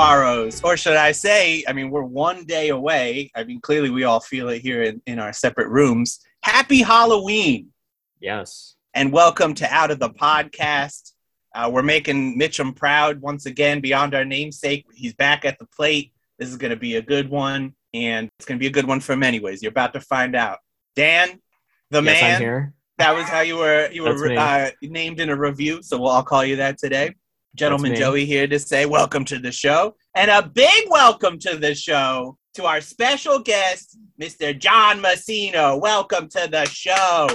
or should I say, I mean, we're one day away. I mean, clearly we all feel it here in, in our separate rooms. Happy Halloween Yes. and welcome to Out of the Podcast. Uh, we're making Mitchum proud once again, beyond our namesake. He's back at the plate. This is going to be a good one, and it's going to be a good one for him, anyways. You're about to find out. Dan, the yes, man, I'm here. that was how you were you That's were uh, named in a review, so we'll, I'll call you that today. Gentleman. Joey here to say welcome to the show, and a big welcome to the show to our special guest, Mr. John Massino. Welcome to the show.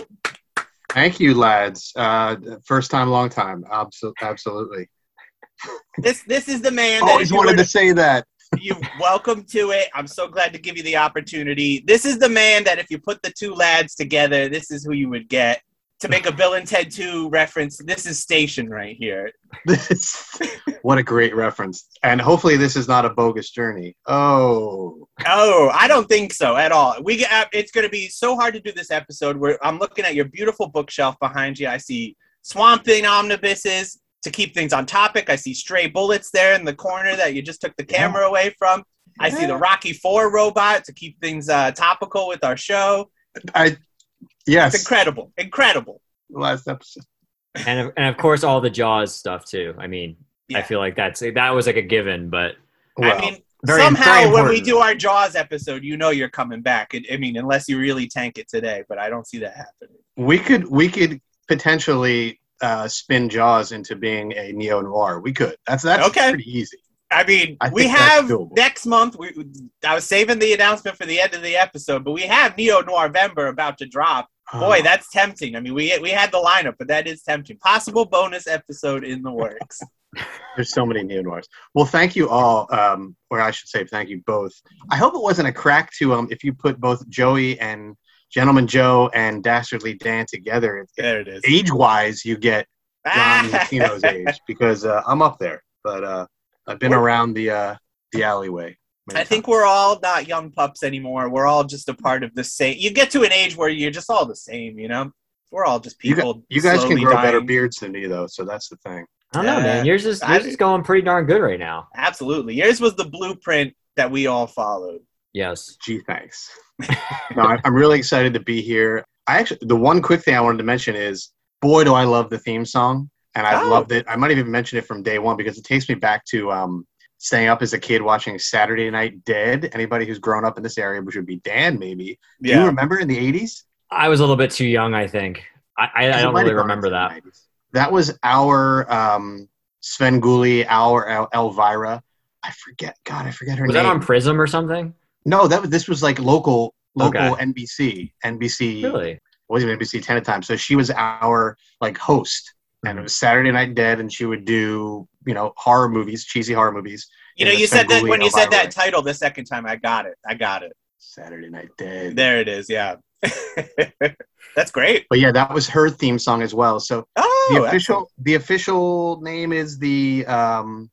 Thank you, lads. Uh, first time, long time. Abso- absolutely. This this is the man that Always wanted were to say that. you welcome to it. I'm so glad to give you the opportunity. This is the man that if you put the two lads together, this is who you would get. To make a Bill and Ted 2 reference, this is Station right here. What a great reference. And hopefully, this is not a bogus journey. Oh, Oh, I don't think so at all. We get, uh, it's going to be so hard to do this episode. Where I'm looking at your beautiful bookshelf behind you. I see Swamp Thing omnibuses to keep things on topic. I see stray bullets there in the corner that you just took the camera away from. I see the Rocky Four robot to keep things uh, topical with our show. I It's yes. incredible, incredible. Last episode. And of, and of course all the Jaws stuff too. I mean, I feel like that's that was like a given, but Well, I mean, very- somehow very when we do our Jaws episode, you know you're coming back. I- I mean, unless you really tank it today, but I don't see that happening. we could we could potentially uh, spin Jaws into being a neo noir. We could. That's that's Okay. pretty easy. I mean, I we have next month. We, I was saving the announcement for the end of the episode, but we have Neo Noir November about to drop. Boy, Oh, that's tempting. I mean, we we had the lineup, but that is tempting. Possible bonus episode in the works. There's so many neo noirs. Well, thank you all, um, or I should say, thank you both. I hope it wasn't a crack to um if you put both Joey and Gentleman Joe and Dastardly Dan together. there it is. Age wise, you get John Ah! Latino's age because uh, I'm up there, but uh, I've been We're- around the uh, the alleyway. Many I think we're all not young pups anymore. We're all just a part of the same. You get to an age where you're just all the same, you know. We're all just You, gu- people. you guys can slowly grow better beards than me, though, so that's the thing. I don't know, Yeah. man. Yours is I- yours is going pretty darn good right now. Absolutely, yours was the blueprint that we all followed. Yes. Gee, thanks. no, I- I'm really excited to be here. I actually, the one quick thing I wanted to mention is, boy, do I love the theme song, and I've Oh. loved it. I might have even mentioned it from day one because it takes me back to um, staying up as a kid watching Saturday Night Dead. Anybody who's grown up in this area, which would be Dan, maybe. Do you remember in the '80s? I was a little bit too young, I think. I, I, I don't really remember that. That was our um, Svengoolie, our El- Elvira. I forget. God, I forget her Was name. Was that on Prism or something? no, that was this was like local, local Okay. NBC, NBC. Really? wasn't even NBC ten at the time. So she was our like host, and it was Saturday Night Dead, and she would do you know horror movies, cheesy horror movies. You know, you said that when you said that title the second time. I got it. I got it. Saturday Night Dead. There it is. Yeah, that's great. But yeah, that was her theme song as well. So Oh, the official the official name is the um,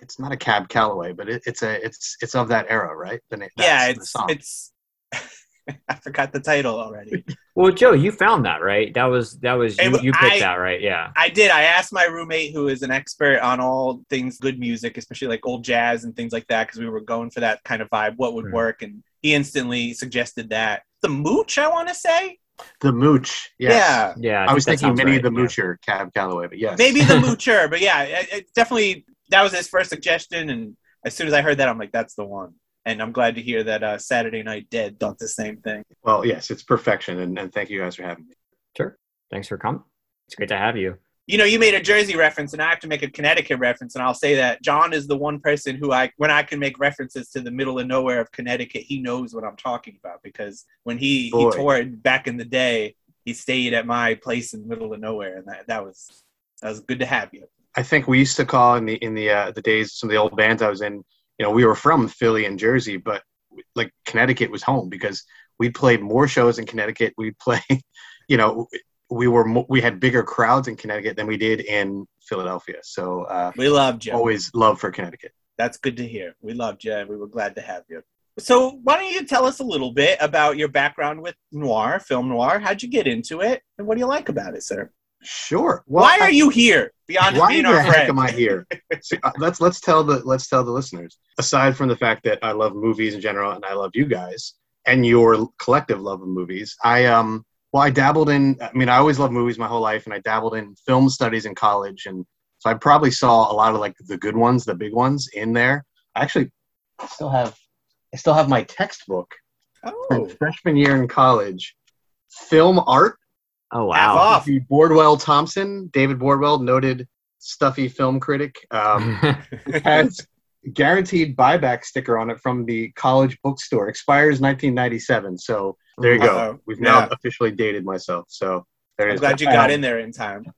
it's not a Cab Calloway, but it, it's a it's it's of that era, right? The name. yeah, the it's it's. I forgot the title already. Well, Joe, you found that, right? That was that was you, you picked I- that, right? Yeah. I did. I asked my roommate, who is an expert on all things good music, especially like old jazz and things like that, because we were going for that kind of vibe. What would Mhm. work? And he instantly suggested that the mooch. I want to say, the Mooch. Yes. yeah, Yeah. I, think was thinking sounds Minnie right, the yeah. Moocher, Cab Calloway, but yes, maybe the moocher. But yeah, it, it definitely that was his first suggestion. And as soon as I heard that, I'm like, that's the one. And I'm glad to hear that uh, Saturday Night Dead thought the same thing. Well, yes, it's perfection, and, and thank you guys for having me. Sure. Thanks for coming. It's great to have you. you know, you made a Jersey reference, and I have to make a Connecticut reference, and I'll say that John is the one person who I, when I can make references to the middle of nowhere of Connecticut, he knows what I'm talking about because when he Boy. he toured back in the day, he stayed at my place in the middle of nowhere, and that, that was that was good to have you. I think we used to call in the in the uh, the days some of the old bands I was in. You know, we were from Philly and Jersey, but like Connecticut was home because we played more shows in Connecticut. We play, you know, we were we had bigger crowds in Connecticut than we did in Philadelphia. So uh, We loved you. always love for Connecticut. That's good to hear. We loved you, and we were glad to have you. So, why don't you tell us a little bit about your background with noir, film noir? How'd you get into it, and what do you like about it, sir? Sure. Well, Why I- are you here beyond why being the our heck friend? am I here? Uh, let's let's tell the let's tell the listeners. Aside from the fact that I love movies in general and I love you guys and your collective love of movies, I um well I dabbled in. I mean, I always loved movies my whole life, and I dabbled in film studies in college, and so I probably saw a lot of like the good ones, the big ones in there. I actually still have I still have my textbook Oh, from freshman year in college. Film art Oh Half wow. off. the Bordwell Thompson, David Bordwell, noted stuffy film critic, um, has guaranteed buyback sticker on it from the college bookstore. Expires 1997. So there you go. Uh-oh. We've now Yeah. officially dated myself. So there I'm is. glad you got in there in time.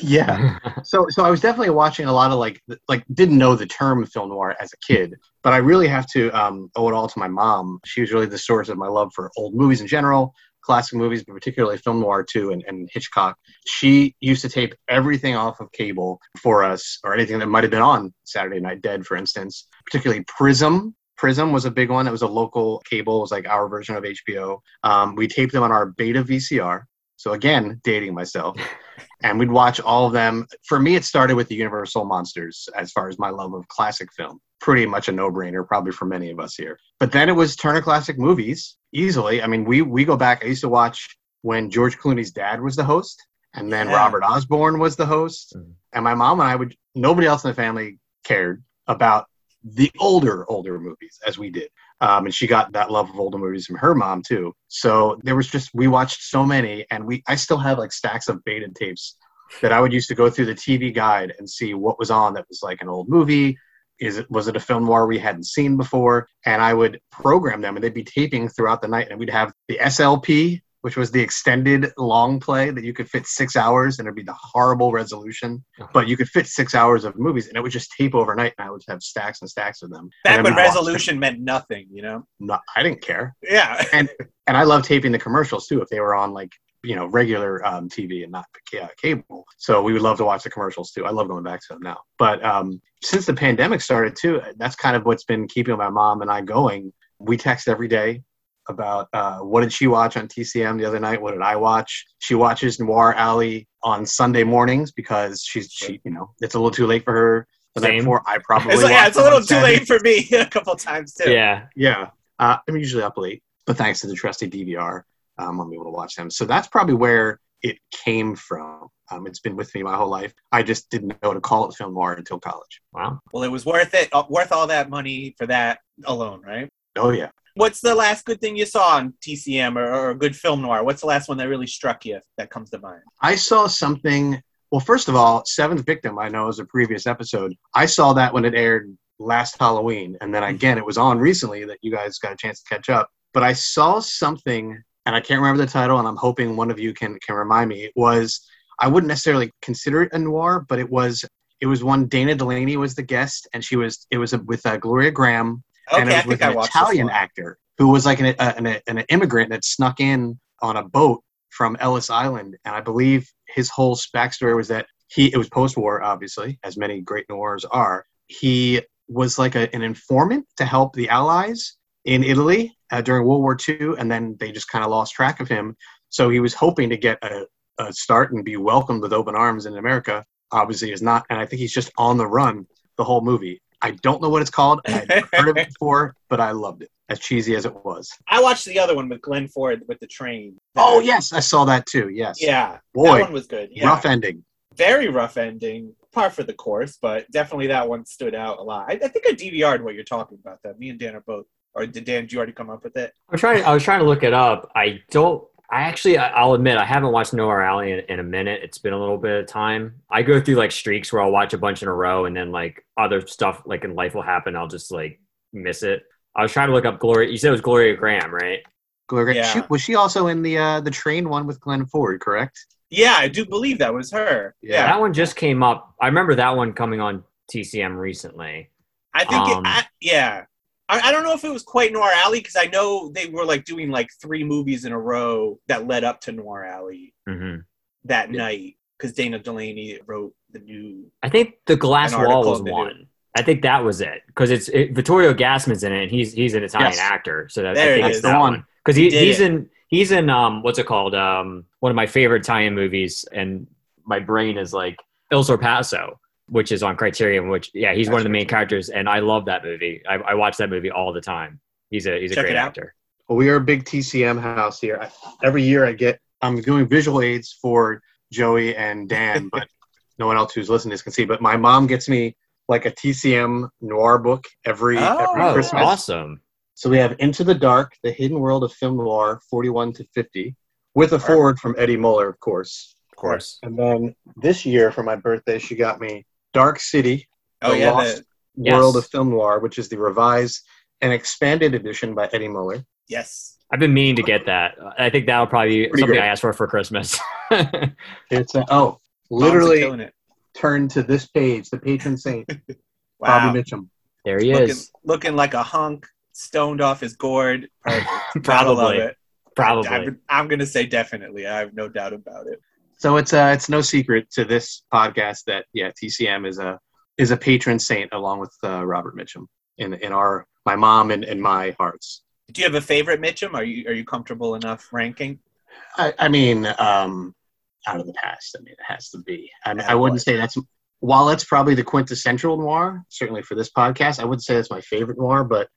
Yeah. So so I was definitely watching a lot of like like didn't know the term film noir as a kid, but I really have to um, owe it all to my mom. She was really the source of my love for old movies in general, classic movies, but particularly film noir too, and, and Hitchcock. She used to tape everything off of cable for us, or anything that might have been on Saturday Night Dead, for instance. Particularly Prism. Prism was a big one. It was a local cable. It was like our version of HBO. Um, we taped them on our Beta VCR. So again, dating myself and we'd watch all of them. For me, it started with the Universal Monsters as far as my love of classic film. Pretty much a no-brainer, probably for many of us here. But then it was Turner Classic Movies, easily. I mean, we we go back. I used to watch when George Clooney's dad was the host, and then Yeah. Robert Osborne was the host, Mhm. and my mom and I would. Nobody else in the family cared about the older older movies as we did. Um, and she got that love of older movies from her mom too. So there was just we watched so many, and we I still have like stacks of beta tapes that I would used to go through the TV guide and see what was on that was like an old movie. Is it was it a film noir we hadn't seen before? And I would program them, and they'd be taping throughout the night, and we'd have the SLP, which was the extended long play that you could fit six hours, and it'd be the horrible resolution, uh-huh. but you could fit six hours of movies, and it would just tape overnight, and I would have stacks and stacks of them. And Back when we'd watch them. resolution meant nothing, you know? No, I didn't care Yeah. and I love taping the commercials too if they were on like you know regular um, TV and not ca- cable. So we would love to watch the commercials too. I love going back to them now. But um, since the pandemic started too, that's kind of what's been keeping my mom and I going. We text every day about uh, what did she watch on TCM the other night? What did I watch? She watches Noir Alley on Sunday mornings because she's she you know it's a little too late for her. The night Same. before, I probably It's, like, yeah, it's a little too late for me a couple times, too. yeah. Yeah, uh, I'm usually up late, but thanks to the trusty DVR, um, I'm able to watch them. So that's probably where it came from. Um, it's been with me my whole life. I just didn't know to call it film noir until college. Wow. Well, it was worth it, uh, worth all that money for that alone, right? Oh yeah, What's the last good thing you saw on TCM or, or a good film noir? What's the last one that really struck you that comes to mind? I saw something. Well, first of all, Seventh Victim, I know is a previous episode. I saw that when it aired last Halloween, and then again, it was on recently that you guys got a chance to catch up. But I saw something, and I can't remember the title, and I'm hoping one of you can can remind me. It was I wouldn't necessarily consider it a noir, but it was it was one Dana Delany was the guest, and she was it was with uh, Gloria Grahame, and Okay, it I was with an Italian actor who was like an, uh, an, an immigrant that snuck in on a boat from Ellis Island, and I believe his whole backstory was that he it was post-war, obviously, as many great noirs are. He was like a, an informant to help the Allies in Italy uh, during World War II, and then they just kind of lost track of him. So he was hoping to get a, a start and be welcomed with open arms in America. Obviously, is not, and I think he's just on the run the whole movie. I don't know what it's called. I've heard of it before, but I loved it, as cheesy as it was. I watched the other one with Glenn Ford with the train. Oh yes, I saw that too. Yes, Yeah. boy, That one was good. Yeah. rough ending. Very rough ending. Par for the course, but definitely that one stood out a lot. I, I think I DVR'd what you're talking about. That me and Dan are both. Or did Dan? Did you already come up with it? I'm trying. I was trying to look it up. I don't. I actually. I- I'll admit I haven't watched Noir Alley in, in a minute. It's been a little bit of time. I go through like streaks where I'll watch a bunch in a row, and then like other stuff like in life will happen. I'll just like miss it. I was trying to look up Gloria. You said it was Gloria Grahame, right? Gloria, Yeah. she, was she also in the uh, the train one with Glenn Ford? Correct. Yeah, I do believe that was her. Yeah. Yeah, That one just came up. I remember that one coming on TCM recently. I think. Um, it, I, yeah, I, I don't know if it was quite Noir Alley because I know they were like doing like three movies in a row that led up to Noir Alley hmm that Yeah. night because Dana Delany wrote the new. I think the Glass Wall was in the one. I think that was it because it's it, Vittorio Gassman's in it, and he's he's an Italian Yes. actor. So that, There I think is. That's that the one one. because he, He he's it. in he's in um what's it called um one of my favorite Italian movies and my brain is like Il Sorpasso, which is on Criterion. Which yeah, he's one of the main characters, and I love that movie. I, I watch that movie all the time. He's a he's a Check great actor. Well, we are a big TCM house here. I, every year I get, I'm doing visual aids for Joey and Dan, but no one else who's listening to this can see. But my mom gets me like a TCM noir book every, Oh. every Oh, Christmas. awesome! So we have Into the Dark, The Hidden World of Film Noir, 41 to 50, with a forward from Eddie Muller, of course. Of course. And then this year for my birthday, she got me Dark City, Oh The yeah, Lost the, World Yes. of Film Noir, which is the revised and expanded edition by Eddie Muller. yes. I've been meaning to get that. I think that'll probably be Pretty something great. I asked for for Christmas. It's a, oh, literally killing it. turn to this page, the patron saint, Wow. Bobby Mitchum. there he looking, is. looking like a hunk, stoned off his gourd. Perfect. Probably. Probably. I'm, I'm gonna say definitely. I have no doubt about it. So it's uh, it's no secret to this podcast that yeah, TCM is a is a patron saint along with uh, Robert Mitchum in in our my mom and, and my hearts. Do you have a favorite Mitchum? Are you are you comfortable enough ranking? I, I mean, um, out of the past. I mean, it has to be. I, mean, I wouldn't say that's while that's probably the quintessential noir. Certainly for this podcast, I wouldn't say that's my favorite noir. But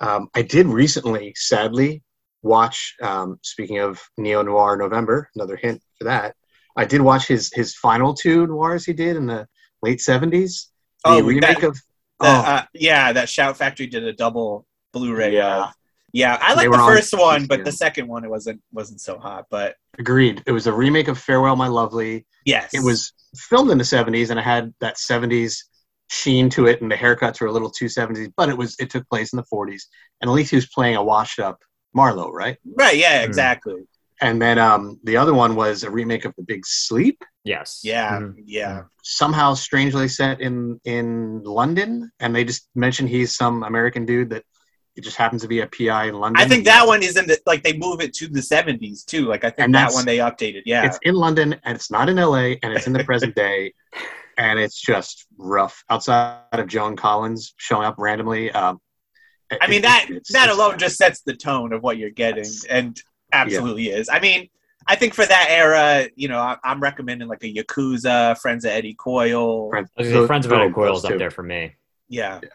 um, I did recently, sadly, watch. Um, speaking of neo noir November, another hint for that. I did watch his his final two noirs he did in the late seventies. The Oh, remake that- of The, oh, uh, yeah, that Shout Factory did a double Blu-ray. Yeah. of- yeah. I like the on first one, but TCM. the second one it wasn't wasn't so hot. But agreed. It was a remake of Farewell, My Lovely. yes, It was filmed in the seventies and it had that seventies sheen to it, and the haircuts were a little too seventies. But it was it took place in the forties, and at least he was playing a washed up Marlowe, right? right. Yeah, exactly. And then um, the other one was a remake of The Big Sleep, yes. Yeah, Mhm. yeah. somehow strangely set in in London, and they just mentioned he's some American dude that it just happens to be a PI in London. I think that one is in the like they move it to the seventies too. Like I think And that one they updated. Yeah, it's in London and it's not in LA and it's in the present day and it's just rough outside of Joan Collins showing up randomly. Um, I mean it- that it's- that it's- alone just sets the tone of what you're getting, Yes. and absolutely is. I mean, I think for that era, you know, I, I'm recommending like a Yakuza, Friends of Eddie Coyle, Friends- I was gonna say those- Friends of Eddie Coyle's two. up there for me. yeah. Yeah.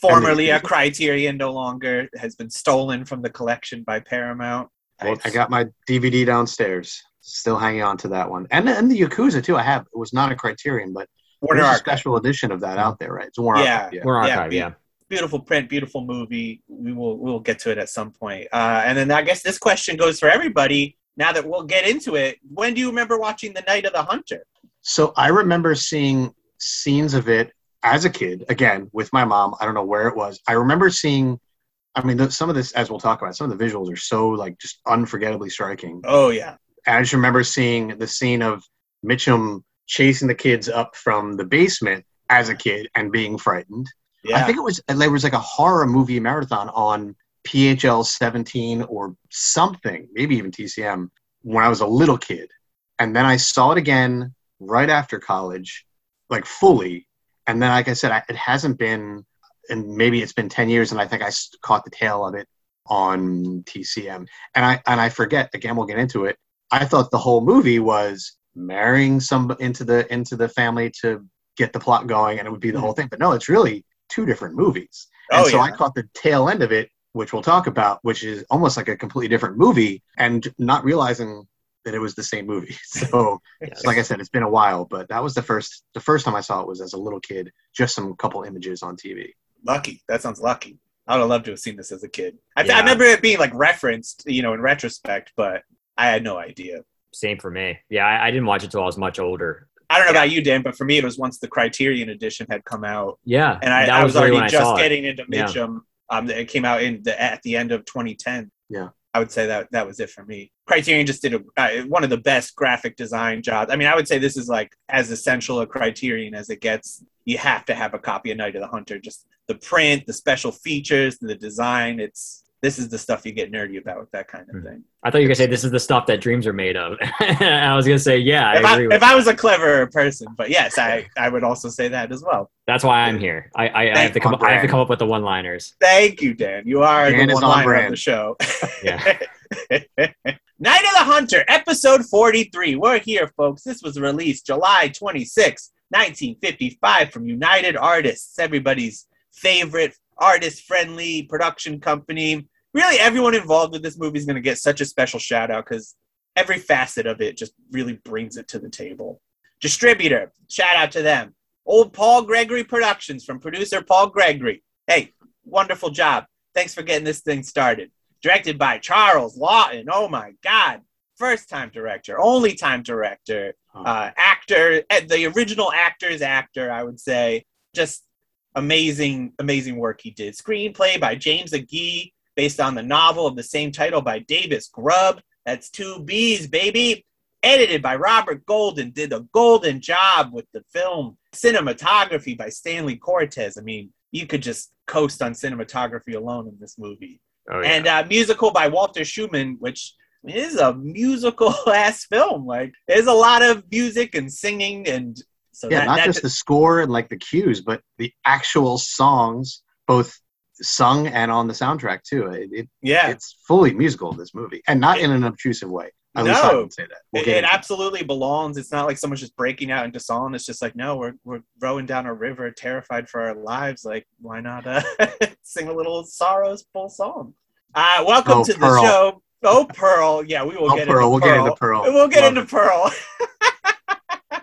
Formerly And a Criterion, no longer has been stolen from the collection by Paramount. Well, I got my DVD downstairs, still hanging on to that one, and and the Yakuza too. I have it was not a Criterion, but Warner there's a special edition of that out there, right? It's Warner Yeah. Archive, yeah. We're Yeah, archive, yeah. Beautiful print, beautiful movie. We will we'll get to it at some point. Uh, and then I guess this question goes for everybody. Now that we'll get into it, when do you remember watching The Night of the Hunter? So I remember seeing scenes of it as a kid, again with my mom. I don't know where it was. I remember seeing. I mean, the, some of this, as we'll talk about, some of the visuals are so like just unforgettably striking. Oh yeah, And I just remember seeing the scene of Mitchum chasing the kids up from the basement as a kid and being frightened. Yeah. I think it was there was like a horror movie marathon on PHL 17 or something, maybe even TCM when I was a little kid. And then I saw it again right after college, like fully. And then, like I said, I, it hasn't been, and maybe it's been 10 years, and I think I caught the tail of it on TCM. And I and I forget again. We'll get into it. I thought the whole movie was marrying some into the into the family to get the plot going, and it would be the hmm. whole thing. But no, it's really two different movies. Oh, and oh so yeah. I caught the tail end of it, which we'll talk about, which is almost like a completely different movie, and not realizing that it was the same movie. So, Yes. like I said, it's been a while, but that was the first the first time I saw it was as a little kid, just some couple images on TV. Lucky. That sounds lucky. I would have loved to have seen this as a kid. I, Yeah. I remember it being like referenced, you know, in retrospect, but I had no idea. Same for me. Yeah, I, I didn't watch it till I was much older. I don't know about you, Dan, but for me, it was once the Criterion edition had come out, Yeah, and I, I was, really already just it. getting into Yeah. Um, it came out in the at the end of 2010. Yeah. I would say that that was it for me. Criterion just did a, uh, one of the best graphic design jobs. I mean, I would say this is like as essential a Criterion as it gets. You have to have a copy of Night of the Hunter. Just the print, the special features, the design. It's this is the stuff you get nerdy about with that kind of Mhm. thing. I thought you were gonna say this is the stuff that dreams are made of. I was gonna say yeah, if I I, agree with if I was a cleverer person, but yes, I, I would also say that as well. That's why I'm here. I, I, I have to come. on I have to come up with the one-liners. Thank you, Dan. You are Dan the is one on of the show. Yeah. Night of the Hunter, episode 43. We're here, folks. This was released July 26, 1955, from United Artists, everybody's favorite artist friendly production company. Really, everyone involved with this movie is going to get such a special shout out because every facet of it just really brings it to the table. Distributor, shout out to them. Old Paul Gregory Productions from producer Paul Gregory. Hey, wonderful job. Thanks for getting this thing started. Directed by Charles Laughton. Oh my God. First time director, only time director, uh, actor, eh, the original actor's actor, I would say. Just amazing, amazing work he did. Screenplay by James Agee, based on the novel of the same title by Davis Grubb. That's two B's, baby. Edited by Robert Golden, did a golden job with the film. Cinematography by Stanley Cortez. I mean, you could just coast on cinematography alone in this movie. Oh, yeah. And uh, musical by Walter Schumann, which is a musical ass film. Like, there's a lot of music and singing, and so yeah, that, not that- just the score and like the cues, but the actual songs, both sung and on the soundtrack too. It, it yeah, it's fully musical this movie, and not in an obtrusive way. At least I No. would say that. We'll it, it absolutely belongs. It's not like someone's just breaking out into song. It's just like, no, we're we're rowing down a river, terrified for our lives. Like, why not uh, sing a little sorrowful song? Uh, welcome Oh, to the show. Oh, Pearl. Yeah, we will Oh, get Pearl. into We'll Pearl. get into Pearl. We'll get Love into it. Pearl.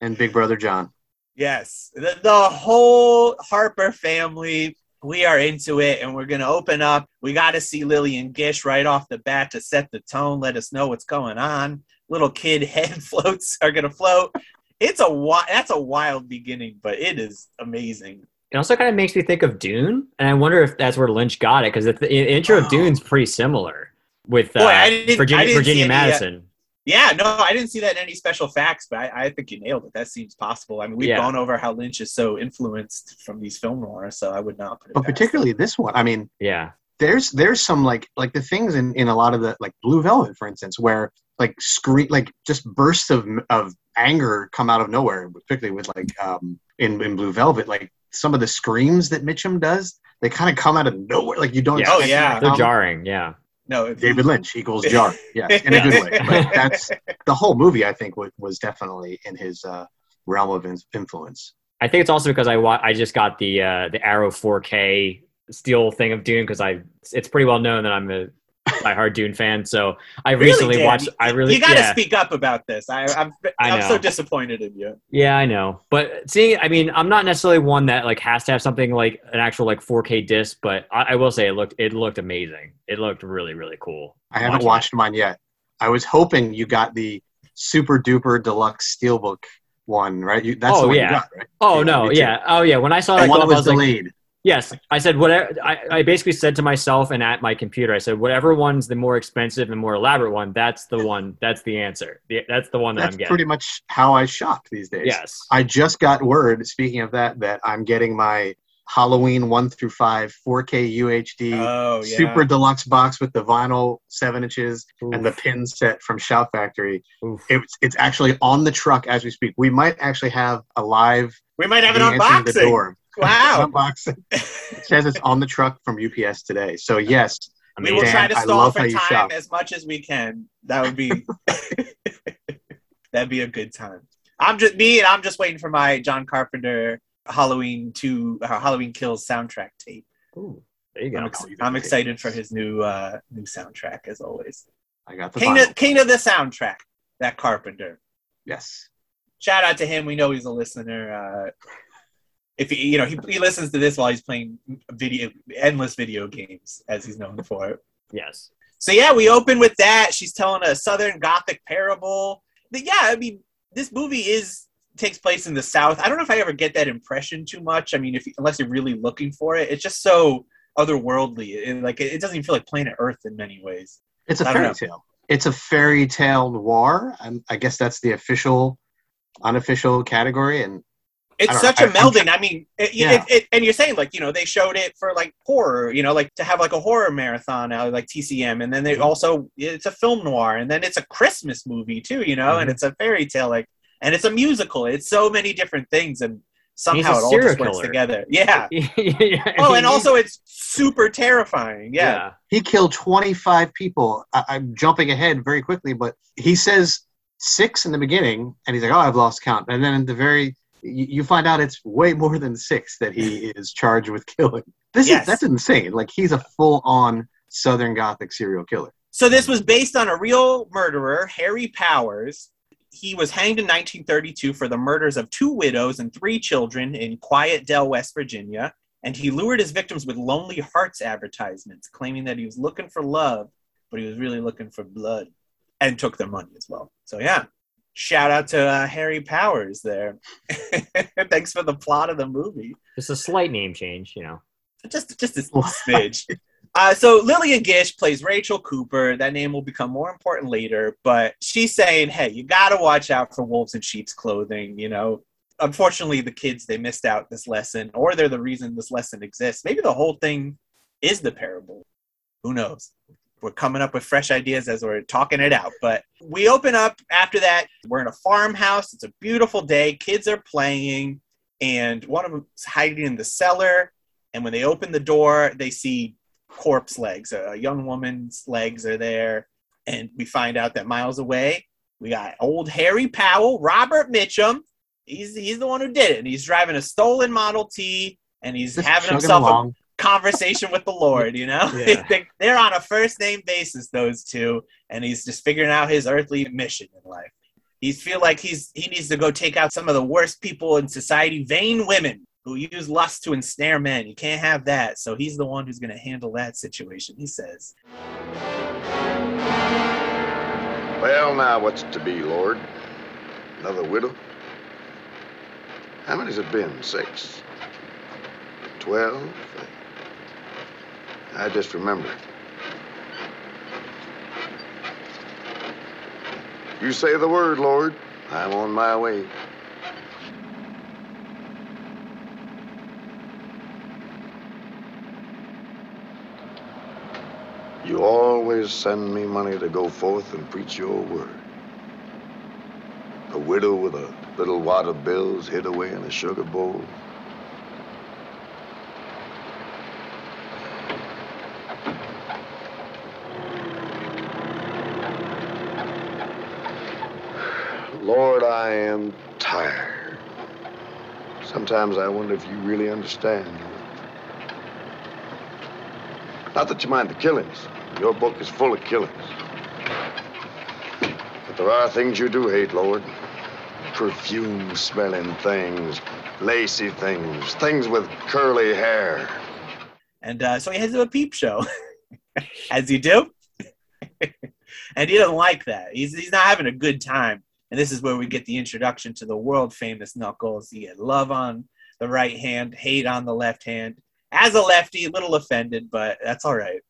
and Big Brother John. Yes, the, the whole Harper family. We are into it, and we're gonna open up. We got to see Lillian Gish right off the bat to set the tone, let us know what's going on. Little kid head floats are gonna float. It's a wi- that's a wild beginning, but it is amazing. It also kind of makes me think of Dune, and I wonder if that's where Lynch got it because the, the intro of Oh. Dune's pretty similar with uh, Boy, I didn't- I Virginia, Virginia Madsen. Yeah, no, I didn't see that in any special facts, but I, I think you nailed it. That seems possible. I mean, we've Yeah. gone over how Lynch is so influenced from these film noirs, so I would not put it. But past him. particularly this one. I mean, Yeah, there's there's some like like the things in in a lot of the like Blue Velvet, for instance, where like scream like just bursts of of anger come out of nowhere, particularly with like um in in Blue Velvet, like some of the screams that Mitchum does, they kind of come out of nowhere. Like you don't. Yeah. Oh, yeah. they're jarring. Yeah, no, David Lynch equals jar. Yeah, in a good way. But that's the whole movie. I think was, was definitely in his uh, realm of in- influence. I think it's also because I wa- I just got the uh, the Arrow 4K steel thing of Dune because I it's pretty well known that I'm a diehard Dune fan. So I Really, recently Dan, watched. I really you got to yeah. speak up about this. I, I'm I I'm so disappointed in you. Yeah, I know. But seeing, I mean, I'm not necessarily one that like has to have something like an actual like 4K disc, but I, I will say it looked it looked amazing. It looked really really cool. I haven't Watching watched mine yet. I was hoping you got the super duper deluxe steelbook one, right? You, that's Oh, the one yeah. you got, right? Oh Yeah, no, yeah, oh yeah. When I saw The that one clip, that I was was like, delayed. Yes. I said whatever. I, I basically said to myself and at my computer, I said whatever one's the more expensive and more elaborate one, that's the one. That's the answer. The, that's the one that That's I'm getting. That's pretty much how I shop these days. yes. I just got word, speaking of that, that I'm getting my Halloween 1 through 5 4K UHD Oh yeah. super deluxe box with the vinyl 7 inches and the pin set from Shout Factory. Oof. It's, it's actually on the truck as we speak. We might actually have a live we might have an me answering the unboxing. door. Wow. unboxing. It says it's on the truck from UPS today. So yes, I mean, we will Amazing. try to I stall for time shop. as much as we can. That would be that'd be a good time. I'm just me, and I'm just waiting for my John Carpenter Halloween two uh, Halloween Kills soundtrack tape. Ooh, there you go. I'm, ex- you I'm excited for his new uh, new soundtrack as always. I got the King vinyl. of, king of the soundtrack, that Carpenter. Yes. Shout out to him. We know he's a listener. Uh, if he, you know, he, he listens to this while he's playing video, endless video games, as he's known for. Yes. So yeah, we open with that. She's telling a Southern Gothic parable. But yeah, I mean, this movie is takes place in the South. I don't know if I ever get that impression too much. I mean, if unless you're really looking for it, it's just so otherworldly. And like, it, it doesn't even feel like Planet Earth in many ways. It's a fairy know. tale. It's a fairy tale noir. i I guess that's the official, unofficial category. And It's such know. a I- I'm melding. I mean, it, Yeah. it, it, and you're saying like you know they showed it for like horror, you know, like to have like a horror marathon, uh, like TCM, and then they Mhm. also it's a film noir, and then it's a Christmas movie too, you know, and Mhm. it's a fairy tale, like, and it's a musical. It's so many different things, and somehow a it all serial just works together. Yeah. yeah. Oh, and also it's super terrifying. Yeah. he killed 25 people. I, I'm jumping ahead very quickly, but he says six in the beginning, and he's like, "Oh, I've lost count." And then at the very, you, find out it's way more than six that he is charged with killing. This Yes. is that's insane. Like he's a full-on Southern Gothic serial killer. So this was based on a real murderer, Harry Powers. He was hanged in 1932 for the murders of two widows and three children in Quiet Dell, West Virginia. And he lured his victims with Lonely Hearts advertisements, claiming that he was looking for love, but he was really looking for blood, and took their money as well. So yeah, shout out to uh, Harry Powers there. Thanks for the plot of the movie. Just a slight name change, you know. just just a smidge. Uh, so Lillian Gish plays Rachel Cooper. That name will become more important later, but she's saying, "Hey, you got to watch out for wolves in sheep's clothing." You know, unfortunately, the kids they missed out this lesson, or they're the reason this lesson exists. Maybe the whole thing is the parable. Who knows? We're coming up with fresh ideas as we're talking it out. But we open up after that. We're in a farmhouse. It's a beautiful day. Kids are playing, and one of them's hiding in the cellar. And when they open the door, they see corpse legs. A young woman's legs are there. And we find out that miles away, we got old Harry Powell, Robert Mitchum. He's, he's the one who did it. And he's driving a stolen Model T and he's Just having himself a. conversation with the Lord, you know? Yeah. They- They're on a first name basis, those two, and he's just figuring out his earthly mission in life. He's feel like he's he needs to go take out some of the worst people in society, vain women who use lust to ensnare men. You can't have that. So he's the one who's gonna handle that situation, he says. Well, now what's it to be, Lord? Another widow? How many's it been? Six? Twelve? I just remember. You say the word, Lord. I'm on my way. You always send me money to go forth and preach your word. A widow with a little wad of bills hid away in a sugar bowl. Lord, I am tired. Sometimes I wonder if you really understand. Not that you mind the killings. Your book is full of killings. But there are things you do hate, Lord. Perfume smelling things, lacy things, things with curly hair. And uh, so he to a peep show, as you do. and he doesn't like that. He's, he's not having a good time. And this is where we get the introduction to the world famous Knuckles. You get love on the right hand, hate on the left hand. As a lefty, a little offended, but that's all right.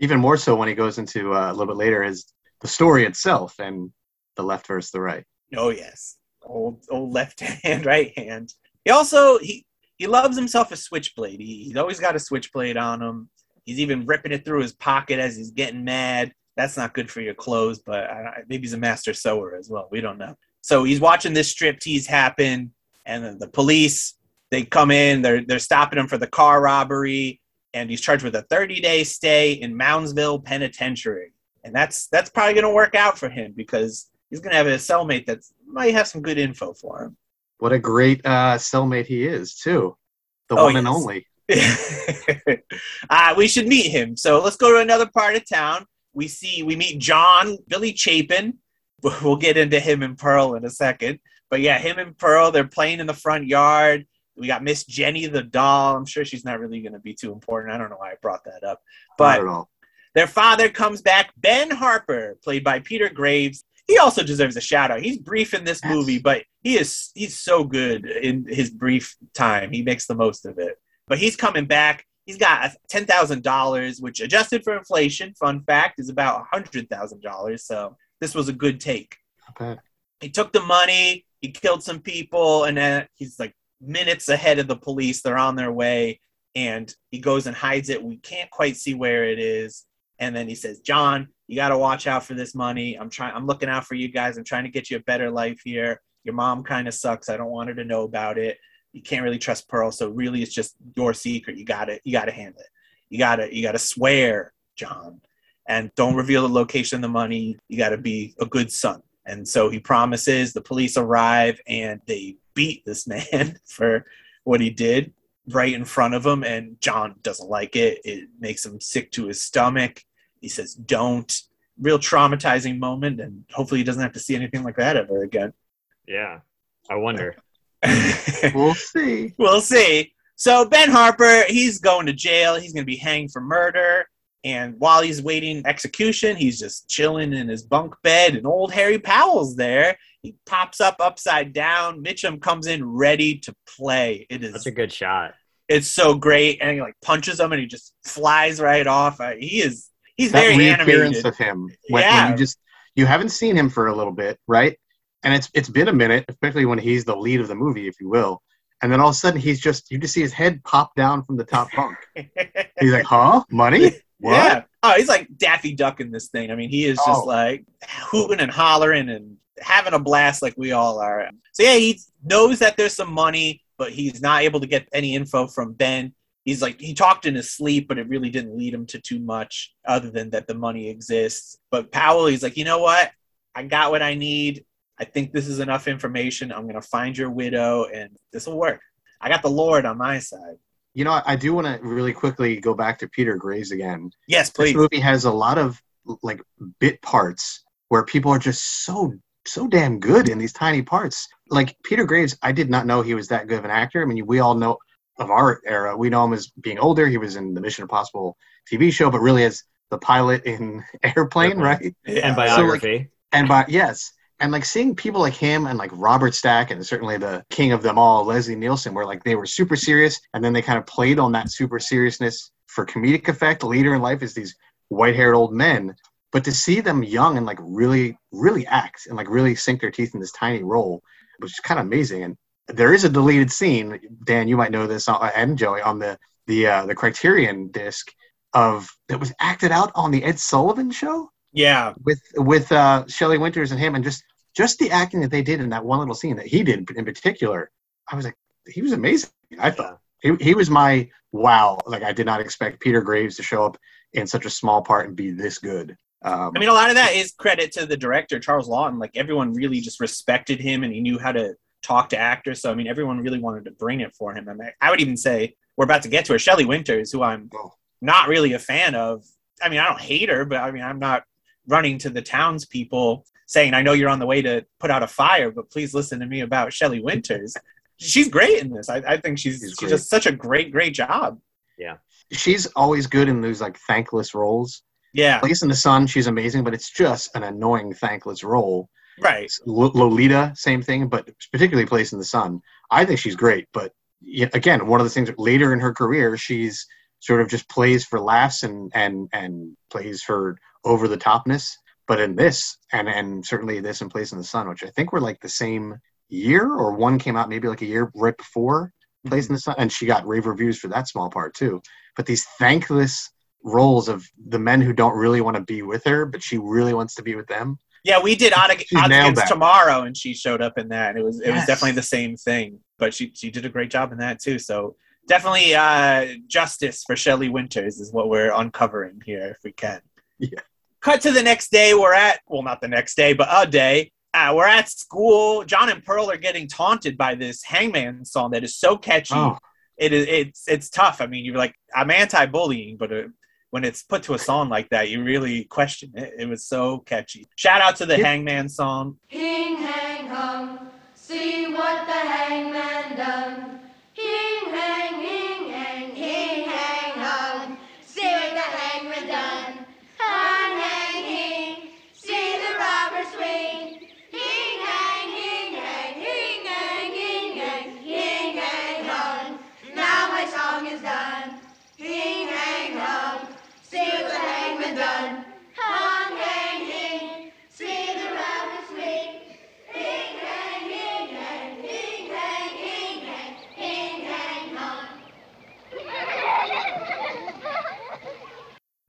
Even more so when he goes into uh, a little bit later is the story itself and the left versus the right. Oh yes, old old left hand, right hand. He also he he loves himself a switchblade. He, he's always got a switchblade on him. He's even ripping it through his pocket as he's getting mad. That's not good for your clothes, but I, maybe he's a master sewer as well. We don't know. So he's watching this striptease happen, and then the police they come in. They're they're stopping him for the car robbery, and he's charged with a 30 day stay in Moundsville Penitentiary. And that's that's probably going to work out for him because he's going to have a cellmate that might have some good info for him. What a great uh, cellmate he is, too. The Oh, one and only. uh, we should meet him. So let's go to another part of town. We see we meet John Billy Chapin. We'll get into him and Pearl in a second. But yeah, him and Pearl, they're playing in the front yard. We got Miss Jenny the doll. I'm sure she's not really going to be too important. I don't know why I brought that up. But Not at all. their father comes back, Ben Harper, played by Peter Graves. He also deserves a shout out. He's brief in this movie, but he is he's so good in his brief time. He makes the most of it. But he's coming back. He's got ten thousand dollars, which adjusted for inflation, fun fact, is about hundred thousand dollars. So this was a good take. Bad. He took the money, he killed some people, and then he's like minutes ahead of the police. They're on their way, and he goes and hides it. We can't quite see where it is. And then he says, "John, you got to watch out for this money. I'm trying. I'm looking out for you guys. I'm trying to get you a better life here. Your mom kind of sucks. I don't want her to know about it. You can't really trust Pearl, so really it's just your secret. You gotta you gotta handle it. You gotta you gotta swear, John, and don't reveal the location of the money. You gotta be a good son. And so he promises. The police arrive and they beat this man for what he did right in front of him. And John doesn't like it. It makes him sick to his stomach. He says, "Don't." Real traumatizing moment, and hopefully he doesn't have to see anything like that ever again. Yeah. I wonder. We'll see. we'll see. So Ben Harper, he's going to jail. He's going to be hanged for murder. And while he's waiting execution, he's just chilling in his bunk bed. And old Harry Powell's there. He pops up upside down. Mitchum comes in ready to play. It is That's a good shot. it's so great, and he like punches him, and he just flies right off. Uh, he is he's that very reappearance animated. of him when, Yeah. when you just you haven't seen him for a little bit, right? And it's it's been a minute, especially when he's the lead of the movie, if you will. And then all of a sudden, he's just you just see his head pop down from the top bunk. He's like, "Huh? Money? What?" Yeah. Oh, he's like Daffy Duck in this thing. I mean, he is just Oh. like hooting and hollering and having a blast like we all are. So yeah, he knows that there's some money, but he's not able to get any info from Ben. He's like he talked in his sleep, but it really didn't lead him to too much other than that the money exists. But Powell, he's like, you know what? I got what I need. I think this is enough information. I'm gonna find your widow, and this will work. I got the Lord on my side. You know, I, I do want to really quickly go back to Peter Graves again. Yes, please. This movie has a lot of like bit parts where people are just so so damn good in these tiny parts. Like Peter Graves, I did not know he was that good of an actor. I mean, we all know of our era, we know him as being older. He was in the Mission Impossible TV show, but really as the pilot in Airplane, Airplane. right? Yeah. And biography. And by yes, and like seeing people like him and like Robert Stack and certainly the king of them all, Leslie Nielsen, where like they were super serious and then they kind of played on that super seriousness for comedic effect. Later in life, is these white-haired old men, but to see them young and like really, really act and like really sink their teeth in this tiny role was just kind of amazing. And there is a deleted scene, Dan, you might know this, uh, and Joey on the the uh, the Criterion disc of that was acted out on the Ed Sullivan show yeah. with with uh, Shelley Winters and him, and just just the acting that they did in that one little scene that he did in particular, I was like, he was amazing. I thought he he was my wow. Like I did not expect Peter Graves to show up in such a small part and be this good. Um, I mean, a lot of that is credit to the director, Charles Laughton. Like, everyone really just respected him and he knew how to talk to actors. So, I mean, everyone really wanted to bring it for him. I, mean, I would even say we're about to get to it. Shelley Winters, who I'm Oh. not really a fan of. I mean, I don't hate her, but I mean, I'm not running to the townspeople saying, I know you're on the way to put out a fire, but please listen to me about Shelley Winters. She's great in this. I, I think she's, She's she's, great. just such a great, great job. Yeah. She's always good in those like thankless roles. Yeah, Place in the Sun, she's amazing, but it's just an annoying thankless role. right. Lo- Lolita, same thing, but particularly Place in the Sun. I think she's great, but again, one of the things later in her career, she's sort of just plays for laughs and and and plays for over the topness. But in this, and and certainly this and Place in the Sun, which I think were like the same year, or one came out maybe like a year right before Place in the Sun, and she got rave reviews for that small part too. But these thankless roles of the men who don't really want to be with her, but she really wants to be with them. Yeah, we did Odd, She's Against. Tomorrow, and she showed up in that. And it was it was definitely the same thing, but she she did a great job in that too. So definitely uh, justice for Shelley Winters is what we're uncovering here, if we can. Yeah. Cut to the next day. We're at well, not the next day, but a day. Uh, we're at school. John and Pearl are getting taunted by this Hangman song that is so catchy. Oh, It is it's it's tough. I mean, you're like I'm anti-bullying, but uh, when it's put to a song like that, you really question it. It was so catchy. Shout out to the Yeah. Hangman song. Hing hang hung, see what the hangman done.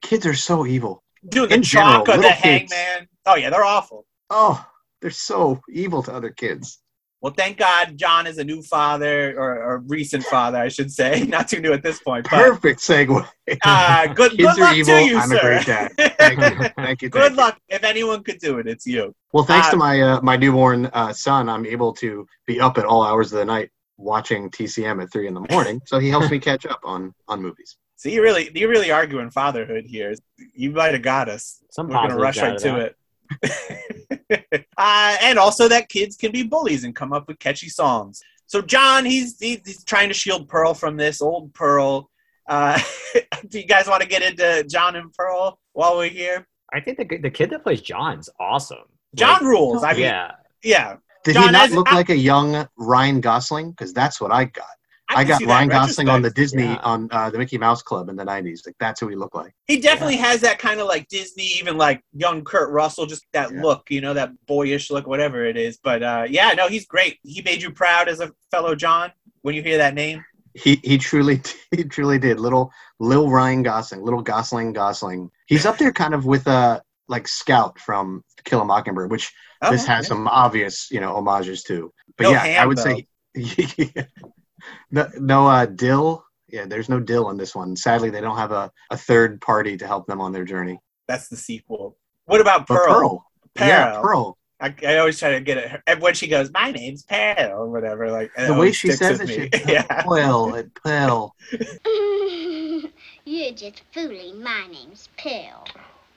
Kids are so evil. Dude, the In general, chalk of the kids. Hangman. Oh yeah, they're awful. Oh, they're so evil to other kids. Well, thank God John is a new father or, or recent father, I should say. Not too new at this point, but Perfect segue. uh, good, Kids good are luck evil. to you, I'm sir. a great dad. Thank you. Thank you. good thank you. luck. If anyone could do it, it's you. Well, thanks Uh, to my uh, my newborn uh, son, I'm able to be up at all hours of the night watching TCM at three in the morning. So he helps me catch up on on movies. So you really, you're really arguing fatherhood here. You might have got us. Some We're gonna rush right to that. it. uh, and also that kids can be bullies and come up with catchy songs. So John, he's he's, he's trying to shield Pearl from this old Pearl. Uh, do you guys want to get into John and Pearl while we're here? I think the the kid that plays John's awesome. John Like, rules. I mean, yeah. yeah, Did John, he not look I- like a young Ryan Gosling? Because that's what I got. I, can got see that in Ryan Gosling on the. Disney Yeah. on uh, the Mickey Mouse Club in the '90s. Like that's who he looked like. He definitely has that kind of like Disney, even like young Kurt Russell, just that Yeah. look, you know, that boyish look, whatever it is. But uh, yeah, no, he's great. He made you proud as a fellow John when you hear that name. He he truly he truly did. Little little Ryan Gosling, little Gosling Gosling. He's up there kind of with uh like Scout from Kill a Mockingbird, which Oh, this has yeah. some obvious you know homages to. But No yeah, I ham, would say no no uh, Dill. Yeah, there's no Dill in this one. Sadly, they don't have a, a third party to help them on their journey. That's the sequel. What about But Pearl? Pearl, yeah, Pearl. Pearl. I, I always try to get it. And when she goes, "My name's Pearl," or whatever, like The way she says it, me. she, yeah. Pearl, Pearl. You're just fooling. My name's Pearl.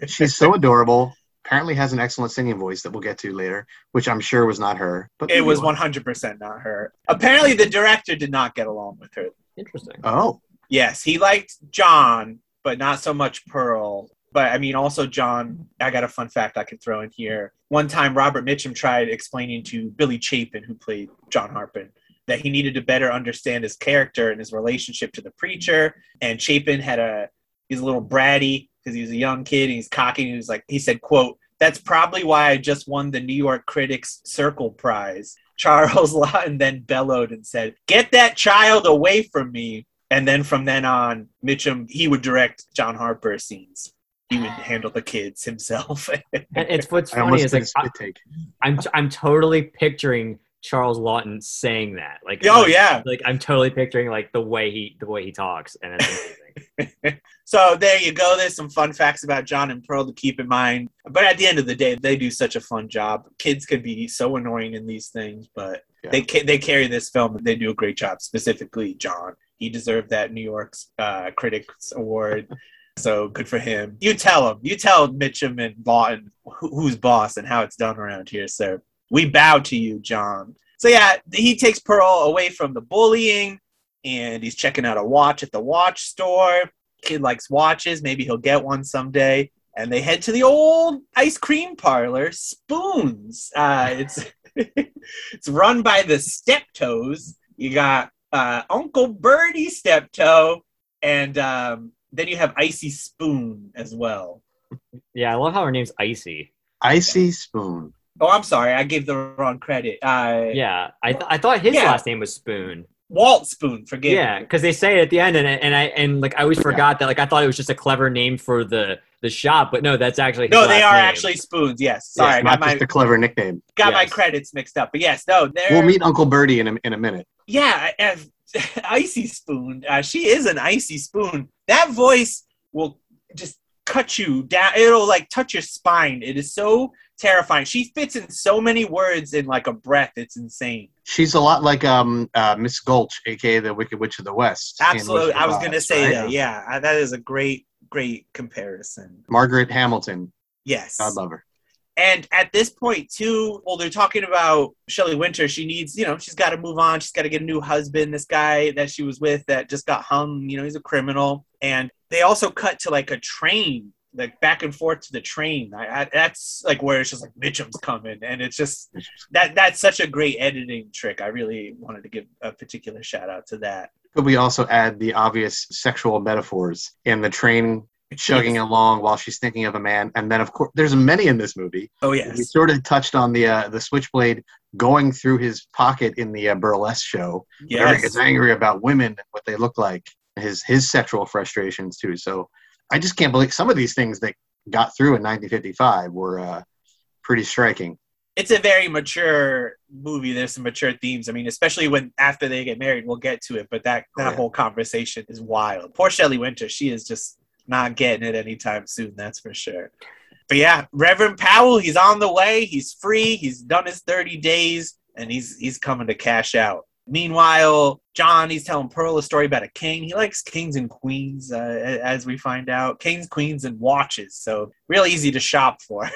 She's so adorable. Apparently has an excellent singing voice that we'll get to later, which I'm sure was not her. But It was 100% not her. Apparently, the director did not get along with her. interesting. Oh, Yes, he liked John, but not so much Pearl. But I mean, also John. I got a fun fact I could throw in here. One time, Robert Mitchum tried explaining to Billy Chapin, who played John Harper, that he needed to better understand his character and his relationship to the preacher. And Chapin had a he's a little bratty because he was a young kid and he's cocky. And he was like, he said, "quote That's probably why I just won the New York Critics Circle Prize." Charles Laughton then bellowed and said, "Get that child away from me." And then from then on, Mitchum he would direct John Harper scenes. He would handle the kids himself. And it's what's funny is like, I, take. I'm I'm totally picturing Charles Laughton saying that. Like oh like- yeah. like I'm totally picturing like the way he the way he talks, and it's amazing. So there you go. There's some fun facts about John and Pearl to keep in mind. But at the end of the day, they do such a fun job. Kids can be so annoying in these things, but Yeah. they ca- they carry this film. and They do a great job. Specifically, John. He deserved that New York's uh, Critics Award. So good for him. You tell him. You tell Mitchum and Laughton who, who's boss and how it's done around here, sir. We bow to you, John. So yeah, he takes Pearl away from the bullying, and he's checking out a watch at the watch store. Kid likes watches. Maybe he'll get one someday. And they head to the old ice cream parlor, Spoons. Uh, it's it's run by the Steptoes. You got uh, Uncle Birdie Steptoe, and um, then you have Icy Spoon as well. yeah, I love how her name's Icy. Icy Spoon. Oh, I'm sorry, I gave the wrong credit. Uh, Yeah, I th- I thought his Yeah. last name was Spoon. Walt Spoon, forgive Yeah, me. because they say it at the end, and and I and like I always forgot that like I thought it was just a clever name for the the shop, but no, that's actually his No, they are name. actually spoons. Yes, sorry, I Yeah, got not my just a clever nickname. got my credits mixed up. But yes, no, they're We'll meet Uncle Birdie in a, in a minute. yeah, as icy spoon. Uh, she is an icy spoon. That voice will just cut you down. It'll like touch your spine. It is so terrifying. She fits in so many words in like a breath. It's insane. She's a lot like um uh, Miss Gulch, aka the Wicked Witch of the West. Absolutely, I was Oz, gonna say right? that. Yeah, uh, that is a great, great comparison. Margaret Hamilton. Yes. God love her. And at this point, too, well, they're talking about Shelley Winter. She needs, you know, she's got to move on. She's got to get a new husband. This guy that she was with that just got hung, you know, he's a criminal. And they also cut to like a train, like back and forth to the train. I, I, that's like where it's just like Mitchum's coming, and it's just that that's such a great editing trick. I really wanted to give a particular shout out to that. Could we also add the obvious sexual metaphors in the train chugging along while she's thinking of a man? And then, of course, there's many in this movie. Oh We yes, sort of touched on the uh, the switchblade going through his pocket in the uh, burlesque show. Yes. gets angry about women and what they look like, his his sexual frustrations too. So I just can't believe some of these things that got through in 1955 were uh, pretty striking. it's a very mature movie. There's some mature themes. I mean, especially when after they get married, we'll get to it. But that Oh, that yeah. whole conversation is wild. Poor Shelley Winter, she is just not getting it anytime soon. That's for sure. But yeah, Reverend Powell, he's on the way. He's free. He's done his 30 days, and he's he's coming to cash out. Meanwhile, John, he's telling Pearl a story about a king. He likes kings and queens, uh, as we find out. Kings, queens, and watches. So real easy to shop for.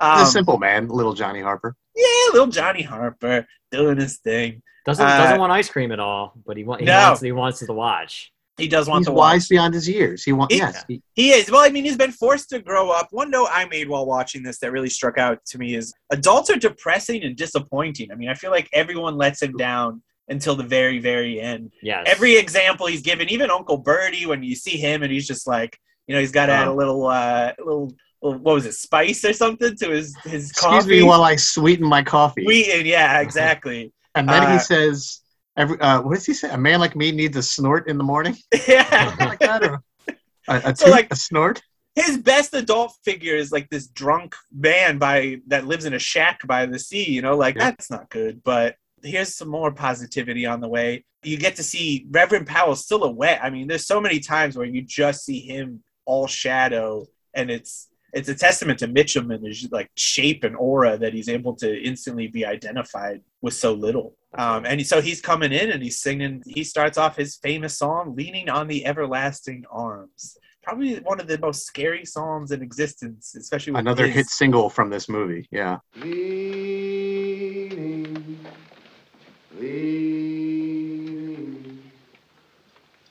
Um, a simple man, little Johnny Harper. yeah, little Johnny Harper doing his thing. Doesn't Uh, doesn't want ice cream at all, but he, wa- he No. wants he wants to watch. He does want He's to wise watch. beyond his years. He wants. He- Yes. He, He is. Well, I mean, he's been forced to grow up. One note I made while watching this that really struck out to me is adults are depressing and disappointing. I mean, I feel like everyone lets him down until the very, very end. Yes. Every example he's given, even Uncle Birdie, when you see him and he's just like, you know, he's got to add a Oh. little, uh, little, little, what was it, spice or something to his his excuse coffee. me while I sweeten my coffee. Sweeten, yeah, exactly. and then uh, he says, "Every uh, what does he say? A man like me needs a snort in the morning." yeah. like that, or a, a, So, toot, like- a snort. his best adult figure is like this drunk man by that lives in a shack by the sea you know like Yeah. that's not good but here's some more positivity on the way you get to see reverend powell's silhouette i mean there's so many times where you just see him all shadow and it's it's a testament to mitchum and his like shape and aura that he's able to instantly be identified with so little um, and so he's coming in and he's singing he starts off his famous song leaning on the everlasting arms probably one of the most scary songs in existence, especially with Another his- hit single from this movie. Yeah. Leaning, leaning,